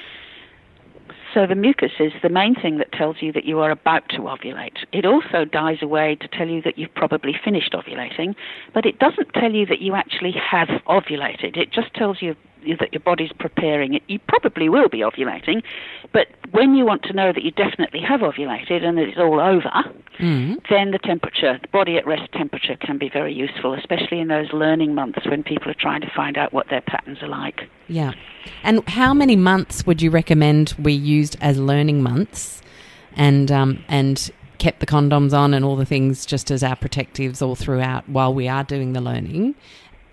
So the mucus is the main thing that tells you that you are about to ovulate. It also dies away to tell you that you've probably finished ovulating, but it doesn't tell you that you actually have ovulated. It just tells you that your body's preparing it, you probably will be ovulating. But when you want to know that you definitely have ovulated and that it's all over, Mm. then the temperature, the body at rest temperature, can be very useful, especially in those learning months when people are trying to find out what their patterns are like. Yeah. And how many months would you recommend we used as learning months and um, and kept the condoms on and all the things just as our protectives all throughout while we are doing the learning,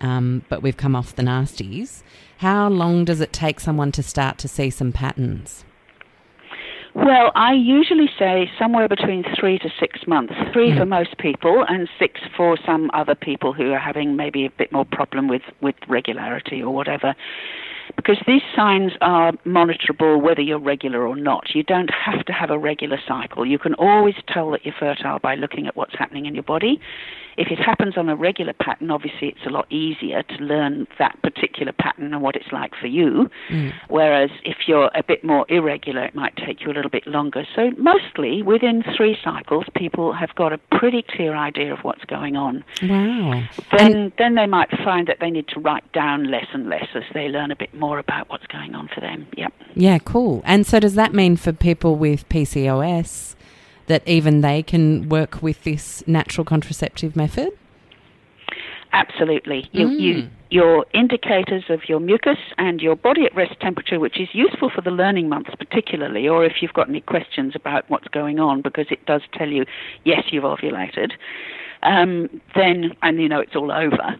um, but we've come off the nasties? How long does it take someone to start to see some patterns? Well, I usually say somewhere between three to six months. Three for hmm. most people, and six for some other people who are having maybe a bit more problem with, with regularity or whatever. Because these signs are monitorable whether you're regular or not. You don't have to have a regular cycle. You can always tell that you're fertile by looking at what's happening in your body. If it happens on a regular pattern, obviously it's a lot easier to learn that particular pattern and what it's like for you. Mm. Whereas if you're a bit more irregular, it might take you a little bit longer. So mostly within three cycles, people have got a pretty clear idea of what's going on. Wow. Then, then they might find that they need to write down less and less as they learn a bit more about what's going on for them. Yep. Yeah, cool. And so does that mean for people with PCOS that even they can work with this natural contraceptive method? Absolutely. You, you, your indicators of your mucus and your body at rest temperature, which is useful for the learning months particularly, or if you've got any questions about what's going on, because it does tell you, yes, you've ovulated, um, then, and you know it's all over.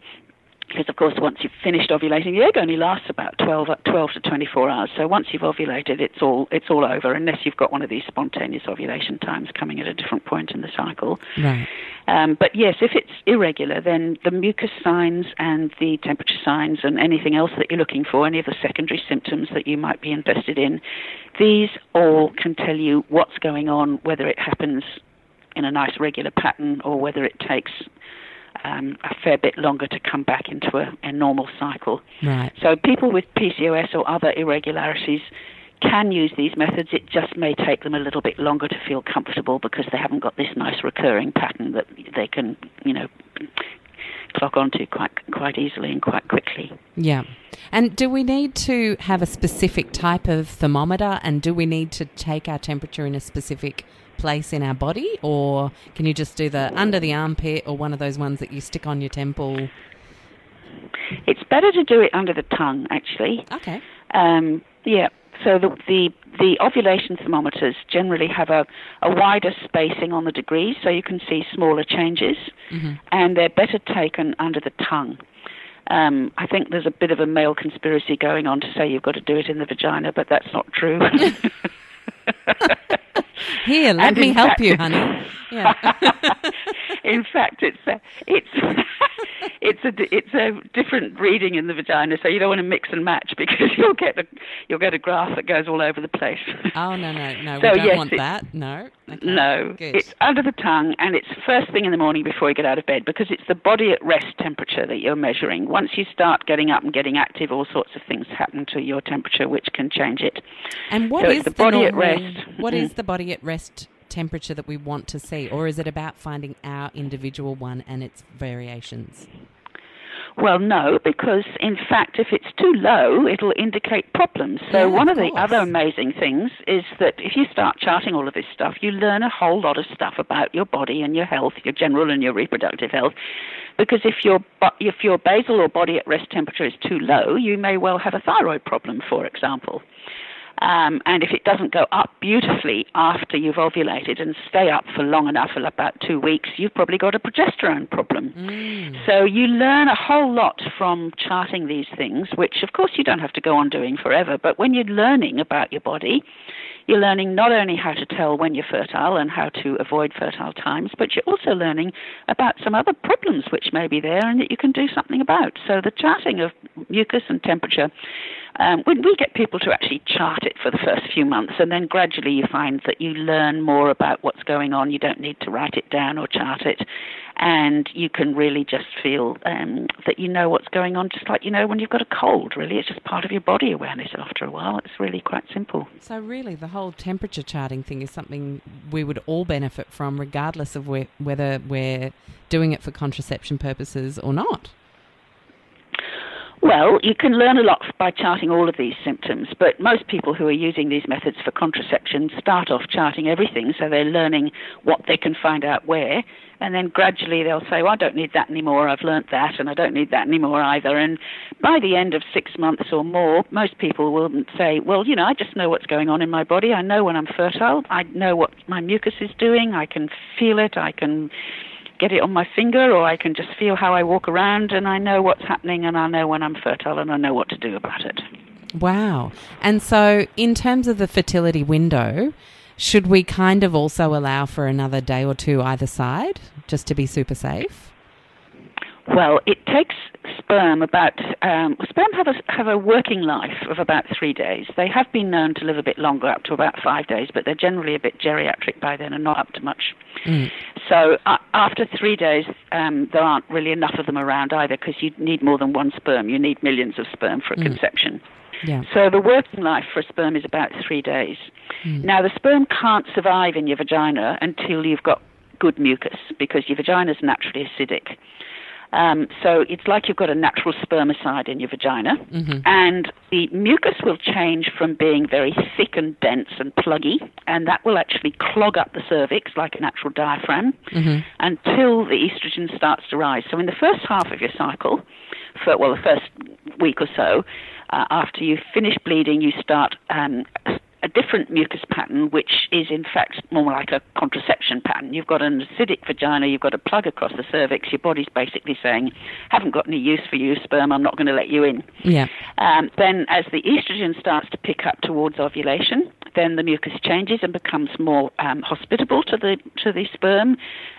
Because, of course, once you've finished ovulating, the egg only lasts about 12, 12 to 24 hours. So once you've ovulated, it's all, it's all over, unless you've got one of these spontaneous ovulation times coming at a different point in the cycle. Right. Um, but yes, if it's irregular, then the mucus signs and the temperature signs and anything else that you're looking for, any of the secondary symptoms that you might be interested in, these all can tell you what's going on, whether it happens in a nice regular pattern or whether it takes um, a fair bit longer to come back into a, a normal cycle. Right. So people with PCOS or other irregularities can use these methods. It just may take them a little bit longer to feel comfortable because they haven't got this nice recurring pattern that they can, you know, clock onto quite quite easily and quite quickly. Yeah. And do we need to have a specific type of thermometer and do we need to take our temperature in a specific place in our body or can you just do the under the armpit or one of those ones that you stick on your temple? It's better to do it under the tongue, actually. Okay. Um, yeah. So the, the the ovulation thermometers generally have a, a wider spacing on the degrees, so you can see smaller changes, and they're better taken under the tongue. Um, I think there's a bit of a male conspiracy going on to say you've got to do it in the vagina, but that's not true. [LAUGHS] [LAUGHS] Here, let And me help fact- you, honey. Yeah. [LAUGHS] in fact, it's a, it's [LAUGHS] it's a it's a different reading in the vagina, so you don't want to mix and match because [LAUGHS] you'll get a you'll get a graph that goes all over the place. oh no, no, no. So, we don't yes, want that. No. Okay. No, Good. it's under the tongue and it's first thing in the morning before you get out of bed because it's the body at rest temperature that you're measuring. Once you start getting up and getting active, all sorts of things happen to your temperature which can change it. And what So is it's the body at rest. What is Mm. the body at rest temperature that we want to see, or is it about finding our individual one and its variations? Well, no, because in fact, if it's too low, it'll indicate problems. So, Yeah, one of of, the other amazing things is that if you start charting all of this stuff, you learn a whole lot of stuff about your body and your health, your general and your reproductive health. Because if your if your basal or body at rest temperature is too low, you may well have a thyroid problem, for example. Um, and if it doesn't go up beautifully after you've ovulated and stay up for long enough, for about two weeks, you've probably got a progesterone problem. So you learn a whole lot from charting these things, which of course you don't have to go on doing forever. But when you're learning about your body, you're learning not only how to tell when you're fertile and how to avoid fertile times, but you're also learning about some other problems which may be there and that you can do something about. So the charting of mucus and temperature, um, when we get people to actually chart it for the first few months, and then gradually you find that you learn more about what's going on. You don't need to write it down or chart it, and you can really just feel um, that you know what's going on, just like you know when you've got a cold. Really, it's just part of your body awareness. After a while, it's really quite simple. So really, the whole temperature charting thing is something we would all benefit from, regardless of whe- whether we're doing it for contraception purposes or not. Well, you can learn a lot by charting all of these symptoms, but most people who are using these methods for contraception start off charting everything, so they're learning what they can find out where, and then gradually they'll say, well, I don't need that anymore, I've learnt that, and I don't need that anymore either. And by the end of six months or more, most people will say, well, you know, I just know what's going on in my body, I know when I'm fertile, I know what my mucus is doing, I can feel it, I can get it on my finger, or I can just feel how I walk around, and I know what's happening, and I know when I'm fertile, and I know what to do about it. Wow. And so, in terms of the fertility window, should we kind of also allow for another day or two either side, just to be super safe? Well, it takes sperm about um, sperm have a have a working life of about three days. They have been known to live a bit longer, up to about five days, but they're generally a bit geriatric by then and not up to much. Mm. So uh, after three days, um, there aren't really enough of them around either, because you need more than one sperm. You need millions of sperm for a mm. conception. Yeah. So the working life for a sperm is about three days. Mm. Now the sperm can't survive in your vagina until you've got good mucus because your vagina is naturally acidic. Um, so it's like you've got a natural spermicide in your vagina, mm-hmm. and the mucus will change from being very thick and dense and pluggy, and that will actually clog up the cervix like a natural diaphragm mm-hmm. until the estrogen starts to rise. So in the first half of your cycle, for, well, the first week or so, uh, after you finish bleeding, you start um, a different mucus pattern, which is in fact more like a contraception pattern. You've got an acidic vagina, you've got a plug across the cervix. Your body's basically saying, "Haven't got any use for you, sperm. I'm not going to let you in." Yeah. Um, then, as the estrogen starts to pick up towards ovulation, then the mucus changes and becomes more um, hospitable to the to the sperm,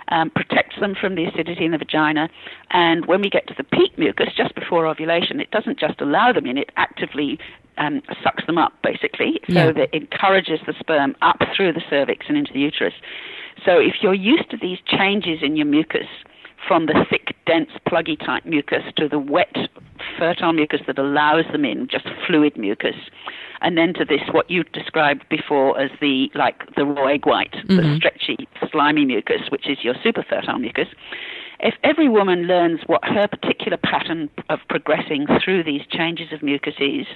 um, protects them from the acidity in the vagina. And when we get to the peak mucus just before ovulation, it doesn't just allow them in; it actively um, sucks them up, basically, so yeah. that it encourages the sperm up through the cervix and into the uterus. So if you're used to these changes in your mucus, from the thick, dense, pluggy type mucus to the wet, fertile mucus that allows them in, just fluid mucus, and then to this what you described before as the like the raw egg white, mm-hmm. the stretchy, slimy mucus, which is your super fertile mucus. If every woman learns what her particular pattern of progressing through these changes of mucus is,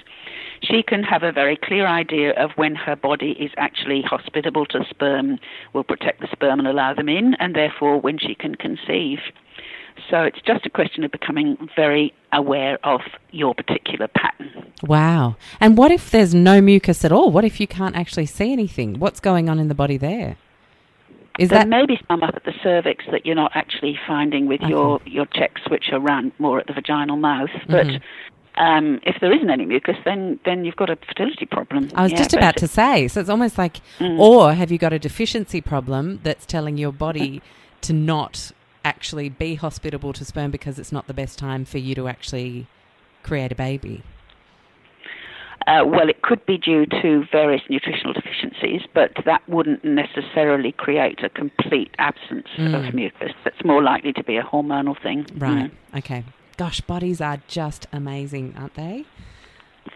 she can have a very clear idea of when her body is actually hospitable to sperm, will protect the sperm and allow them in, and therefore when she can conceive. So it's just a question of becoming very aware of your particular pattern. Wow. And what if there's no mucus at all? What if you can't actually see anything? What's going on in the body there? Is there that may be some up at the cervix that you're not actually finding with okay. your, your checks, which are around more at the vaginal mouth. But mm-hmm. um, if there isn't any mucus, then then you've got a fertility problem. I was yeah, just about to say. So it's almost like, mm. or have you got a deficiency problem that's telling your body to not actually be hospitable to sperm because it's not the best time for you to actually create a baby? Uh, well, it could be due to various nutritional deficiencies, but that wouldn't necessarily create a complete absence mm. of mucus. That's more likely to be a hormonal thing. Right. Mm. Okay. Gosh, bodies are just amazing, aren't they?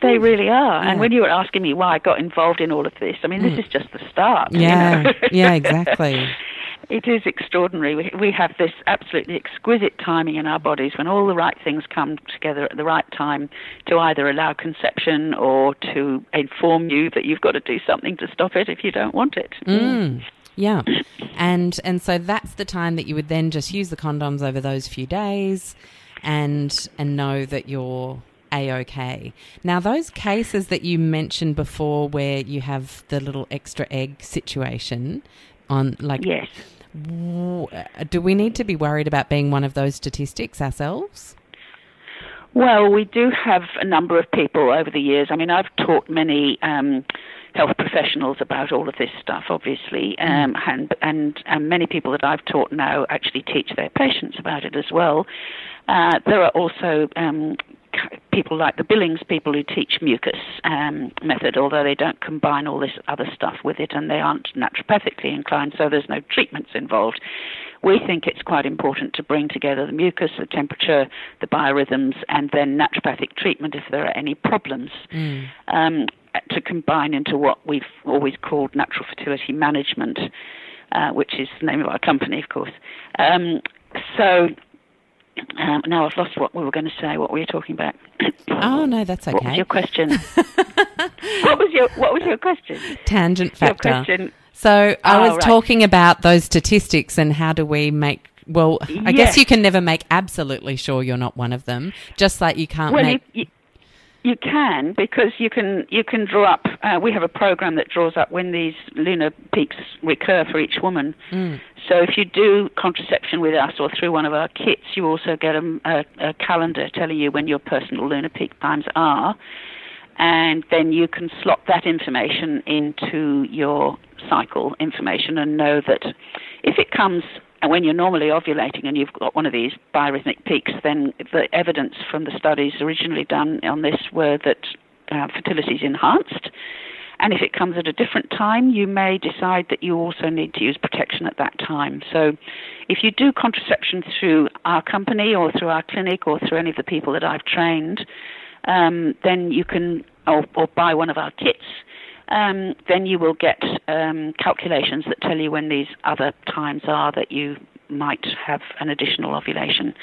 They really are. Yeah. And when you were asking me why I got involved in all of this, I mean, mm. this is just the start. Yeah. You know? [LAUGHS] yeah, exactly. [LAUGHS] It is extraordinary. We, we have this absolutely exquisite timing in our bodies when all the right things come together at the right time to either allow conception or to inform you that you've got to do something to stop it if you don't want it. Mm. Yeah. And and so that's the time that you would then just use the condoms over those few days and and know that you're a okay. Now, those cases that you mentioned before, where you have the little extra egg situation, on like yes, do we need to be worried about being one of those statistics ourselves? Well, we do have a number of people over the years. I mean, I've taught many um, health professionals about all of this stuff, obviously, mm. um, and, and, and many people that I've taught now actually teach their patients about it as well. Uh, there are also um, people like the Billings people who teach mucus um, method, although they don't combine all this other stuff with it and they aren't naturopathically inclined, so there's no treatments involved. We think it's quite important to bring together the mucus, the temperature, the biorhythms, and then naturopathic treatment if there are any problems. Mm. Um, to combine into what we've always called natural fertility management, uh, which is the name of our company, of course. Um, so Um, now I've lost what we were going to say. What were you talking about? [COUGHS] oh no, that's okay. What was your question? [LAUGHS] what was your What was your question? Tangent factor. Your question. So I Oh, was right. talking about those statistics and how do we make. Well, I guess you can never make absolutely sure you're not one of them. Just like you can't Well, make. you, you, you can because you can you can draw up. Uh, we have a program that draws up when these lunar peaks recur for each woman. Mm. So if you do contraception with us or through one of our kits, you also get a, a, a calendar telling you when your personal lunar peak times are, and then you can slot that information into your cycle information and know that if it comes when you're normally ovulating and you've got one of these biorhythmic peaks, then the evidence from the studies originally done on this were that uh, fertility is enhanced. And if it comes at a different time, you may decide that you also need to use protection at that time. So, if you do contraception through our company or through our clinic or through any of the people that I've trained, um, then you can, or, or buy one of our kits, um, then you will get um, calculations that tell you when these other times are that you might have an additional ovulation.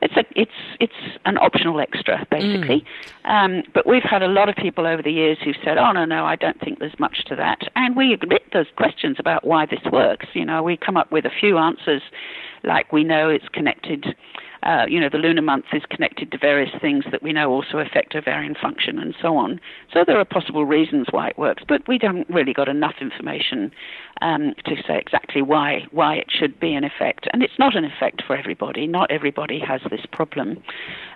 It's a it's it's an optional extra basically. Um, but we've had a lot of people over the years who've said, "Oh no, no, I don't think there's much to that," and we admit there's questions about why this works. You know, we come up with a few answers, like we know it's connected. Uh, you know, the lunar month is connected to various things that we know also affect ovarian function and so on. So there are possible reasons why it works, but we haven't really got enough information um, to say exactly why why it should be an effect. And it's not an effect for everybody. Not everybody has this problem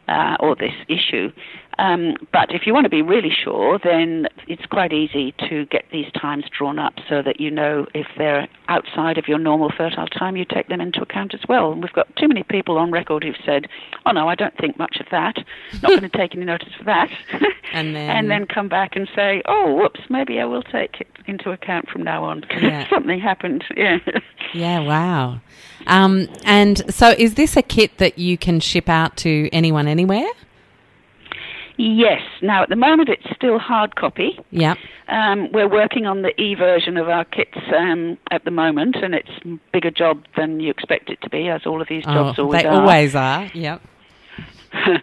uh, or this issue. Um, but if you want to be really sure, then it's quite easy to get these times drawn up so that you know if they're outside of your normal fertile time, you take them into account as well. And we've got too many people on record who've said, "Oh no, I don't think much of that. Not going to take any notice of that," [LAUGHS] And then- and then come back and say, "Oh, whoops, maybe I will take it into account from now on because [LAUGHS] Yeah. something happened." Yeah. Yeah, wow. Um, and so, is this a kit that you can ship out to anyone anywhere? Yes. Now, at the moment, it's still hard copy. Yeah. Um, we're working on the e version of our kits um, at the moment, and it's a bigger job than you expect it to be, as all of these jobs oh, always they are. always are. Yep. [LAUGHS]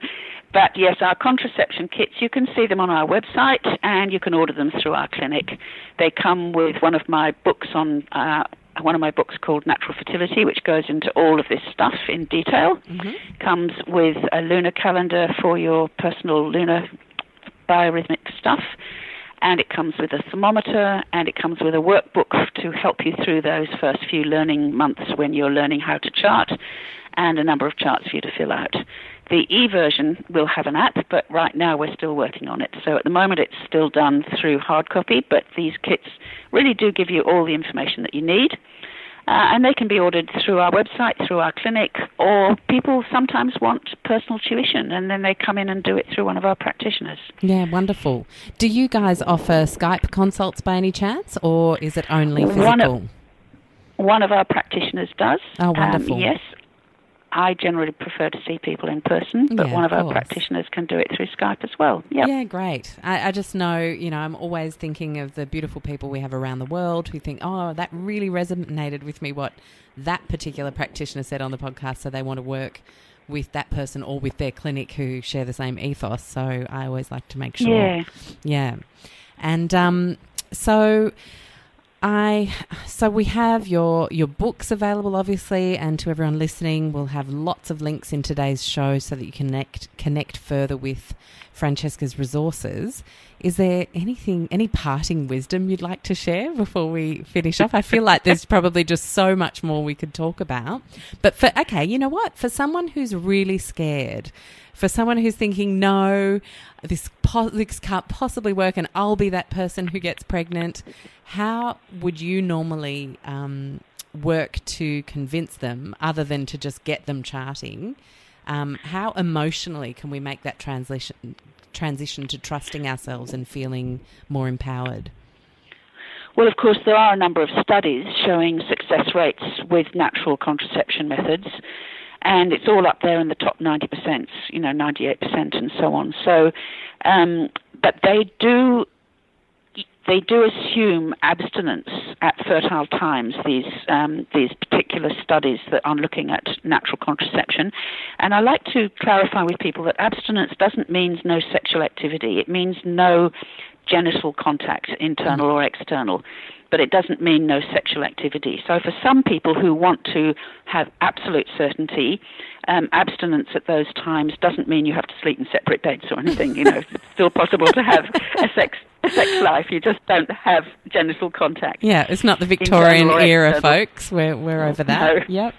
but yes, our contraception kits, you can see them on our website, and you can order them through our clinic. They come with one of my books on. Uh, one of my books called Natural Fertility, which goes into all of this stuff in detail, mm-hmm. comes with a lunar calendar for your personal lunar biorhythmic stuff, and it comes with a thermometer, and it comes with a workbook to help you through those first few learning months when you're learning how to chart, and a number of charts for you to fill out. The e version will have an app, but right now we're still working on it. So at the moment it's still done through hard copy, but these kits really do give you all the information that you need. Uh, and they can be ordered through our website, through our clinic, or people sometimes want personal tuition and then they come in and do it through one of our practitioners. Yeah, wonderful. Do you guys offer Skype consults by any chance, or is it only physical? One of- One of our practitioners does. Oh, wonderful. Um, yes. I generally prefer to see people in person, but Yeah, one of of our course. practitioners can do it through Skype as well. Yep. Yeah, great. I, I just know, you know, I'm always thinking of the beautiful people we have around the world who think, oh, that really resonated with me what that particular practitioner said on the podcast. So they want to work with that person or with their clinic who share the same ethos. So I always like to make sure. Yeah. Yeah. And um, so I so we have your your books available obviously and to everyone listening we'll have lots of links in today's show so that you connect connect further with Francesca's resources. Is there anything any parting wisdom you'd like to share before we finish up? I feel like there's probably just so much more we could talk about. But for okay, you know what? For someone who's really scared, for someone who's thinking, no, this, po- this can't possibly work and I'll be that person who gets pregnant, how would you normally um, work to convince them other than to just get them charting? Um, how emotionally can we make that transition, transition to trusting ourselves and feeling more empowered? Well, of course, there are a number of studies showing success rates with natural contraception methods, and it's all up there in the top 90%, you know, 98% and so on. So, um, but they do they do assume abstinence at fertile times. These um, these particular studies that are looking at natural contraception, and I like to clarify with people that abstinence doesn't mean no sexual activity. It means no genital contact, internal or external but it doesn't mean no sexual activity. So, for some people who want to have absolute certainty, um, abstinence at those times doesn't mean you have to sleep in separate beds or anything. You know, it's still possible to have a sex a sex life. You just don't have genital contact. Yeah, it's not the Victorian era, folks. We're we're over that. No. [LAUGHS] Yep.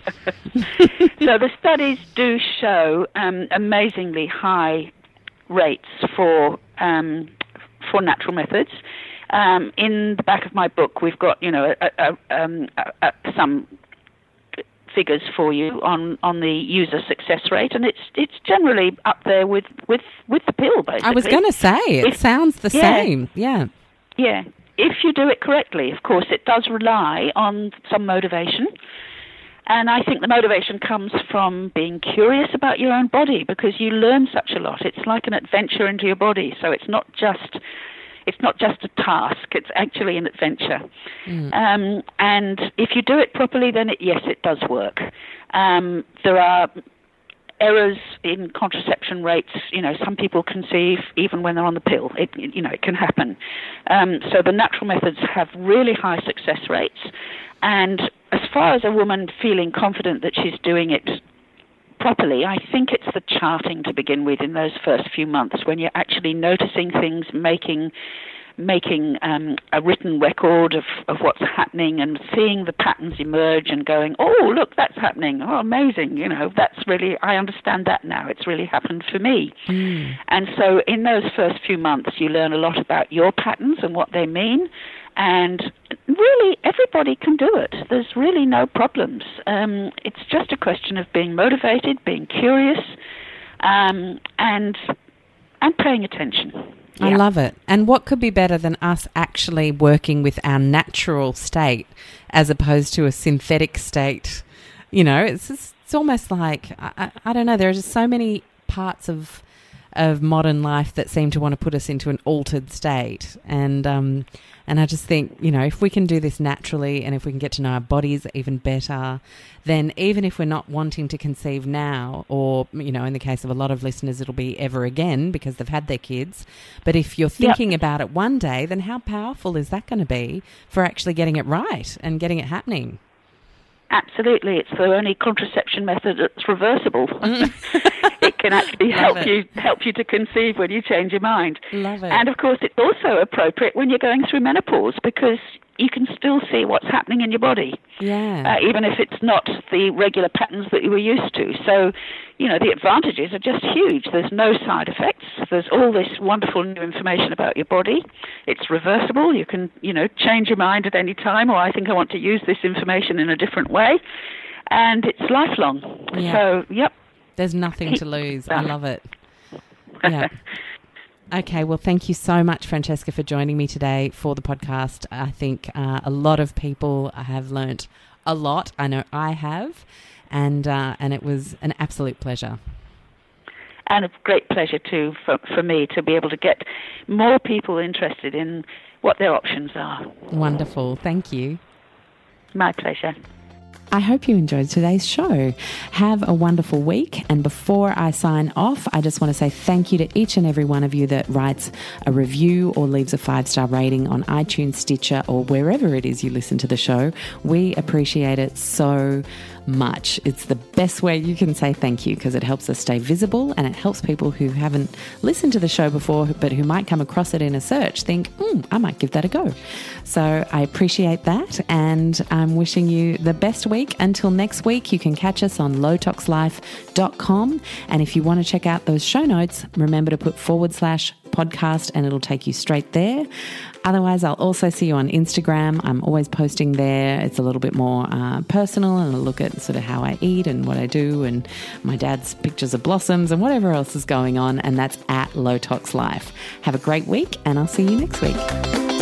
so the studies do show um, amazingly high rates for um, for natural methods. Um, in the back of my book, we've got you know a, a, um, a, some figures for you on, on the user success rate, and it's it's generally up there with with, with the pill. Basically, I was going to say it if, sounds the yeah, same. Yeah, yeah. If you do it correctly, of course, it does rely on some motivation. And I think the motivation comes from being curious about your own body because you learn such a lot. It's like an adventure into your body. So it's not just it's not just a task, it's actually an adventure. Mm. Um, and if you do it properly, then it, yes, it does work. Um, there are errors in contraception rates. You know, some people conceive even when they're on the pill. It, you know, it can happen. Um, so the natural methods have really high success rates. And as far as a woman feeling confident that she's doing it properly, I think it's the charting to begin with in those first few months when you're actually noticing things, making making um, a written record of, of what's happening and seeing the patterns emerge and going, oh, look, that's happening. Oh, amazing. You know, that's really, I understand that now. It's really happened for me. Mm. And so in those first few months, you learn a lot about your patterns and what they mean. And really, everybody can do it. There's really no problems. Um, it's just a question of being motivated, being curious, um, and and paying attention. I yeah. love it. And what could be better than us actually working with our natural state as opposed to a synthetic state? You know, it's just, it's almost like I, I don't know. There are just so many parts of of modern life that seem to want to put us into an altered state, and um, and I just think, you know, if we can do this naturally and if we can get to know our bodies even better, then even if we're not wanting to conceive now, or, you know, in the case of a lot of listeners, it'll be ever again because they've had their kids. But if you're thinking yep. about it one day, then how powerful is that going to be for actually getting it right and getting it happening? Absolutely, it's the only contraception method that's reversible. Mm. [LAUGHS] it can actually help it. you help you to conceive when you change your mind. Love it. And of course, it's also appropriate when you're going through menopause because you can still see what's happening in your body. Yeah. Uh, even if it's not the regular patterns that you were used to. So, you know, the advantages are just huge. There's no side effects. There's all this wonderful new information about your body. It's reversible. You can, you know, change your mind at any time, or I think I want to use this information in a different way. And it's lifelong. Yeah. So, yep. There's nothing to lose. I love it. [LAUGHS] Yeah. Okay, well, thank you so much, Francesca, for joining me today for the podcast. I think uh, a lot of people have learnt a lot. I know I have, and uh, and it was an absolute pleasure. And a great pleasure too for for me to be able to get more people interested in what their options are. Wonderful, thank you. My pleasure. I hope you enjoyed today's show. Have a wonderful week. And before I sign off, I just want to say thank you to each and every one of you that writes a review or leaves a five star rating on iTunes, Stitcher, or wherever it is you listen to the show. We appreciate it so much. It's the best way you can say thank you because it helps us stay visible and it helps people who haven't listened to the show before but who might come across it in a search think, mm, I might give that a go. So I appreciate that and I'm wishing you the best week. Until next week, you can catch us on lowtoxlife.com. And if you want to check out those show notes, remember to put forward slash podcast and it'll take you straight there. Otherwise, I'll also see you on Instagram. I'm always posting there. It's a little bit more uh, personal and a look at sort of how I eat and what I do and my dad's pictures of blossoms and whatever else is going on. And that's at Low Tox Life. Have a great week and I'll see you next week.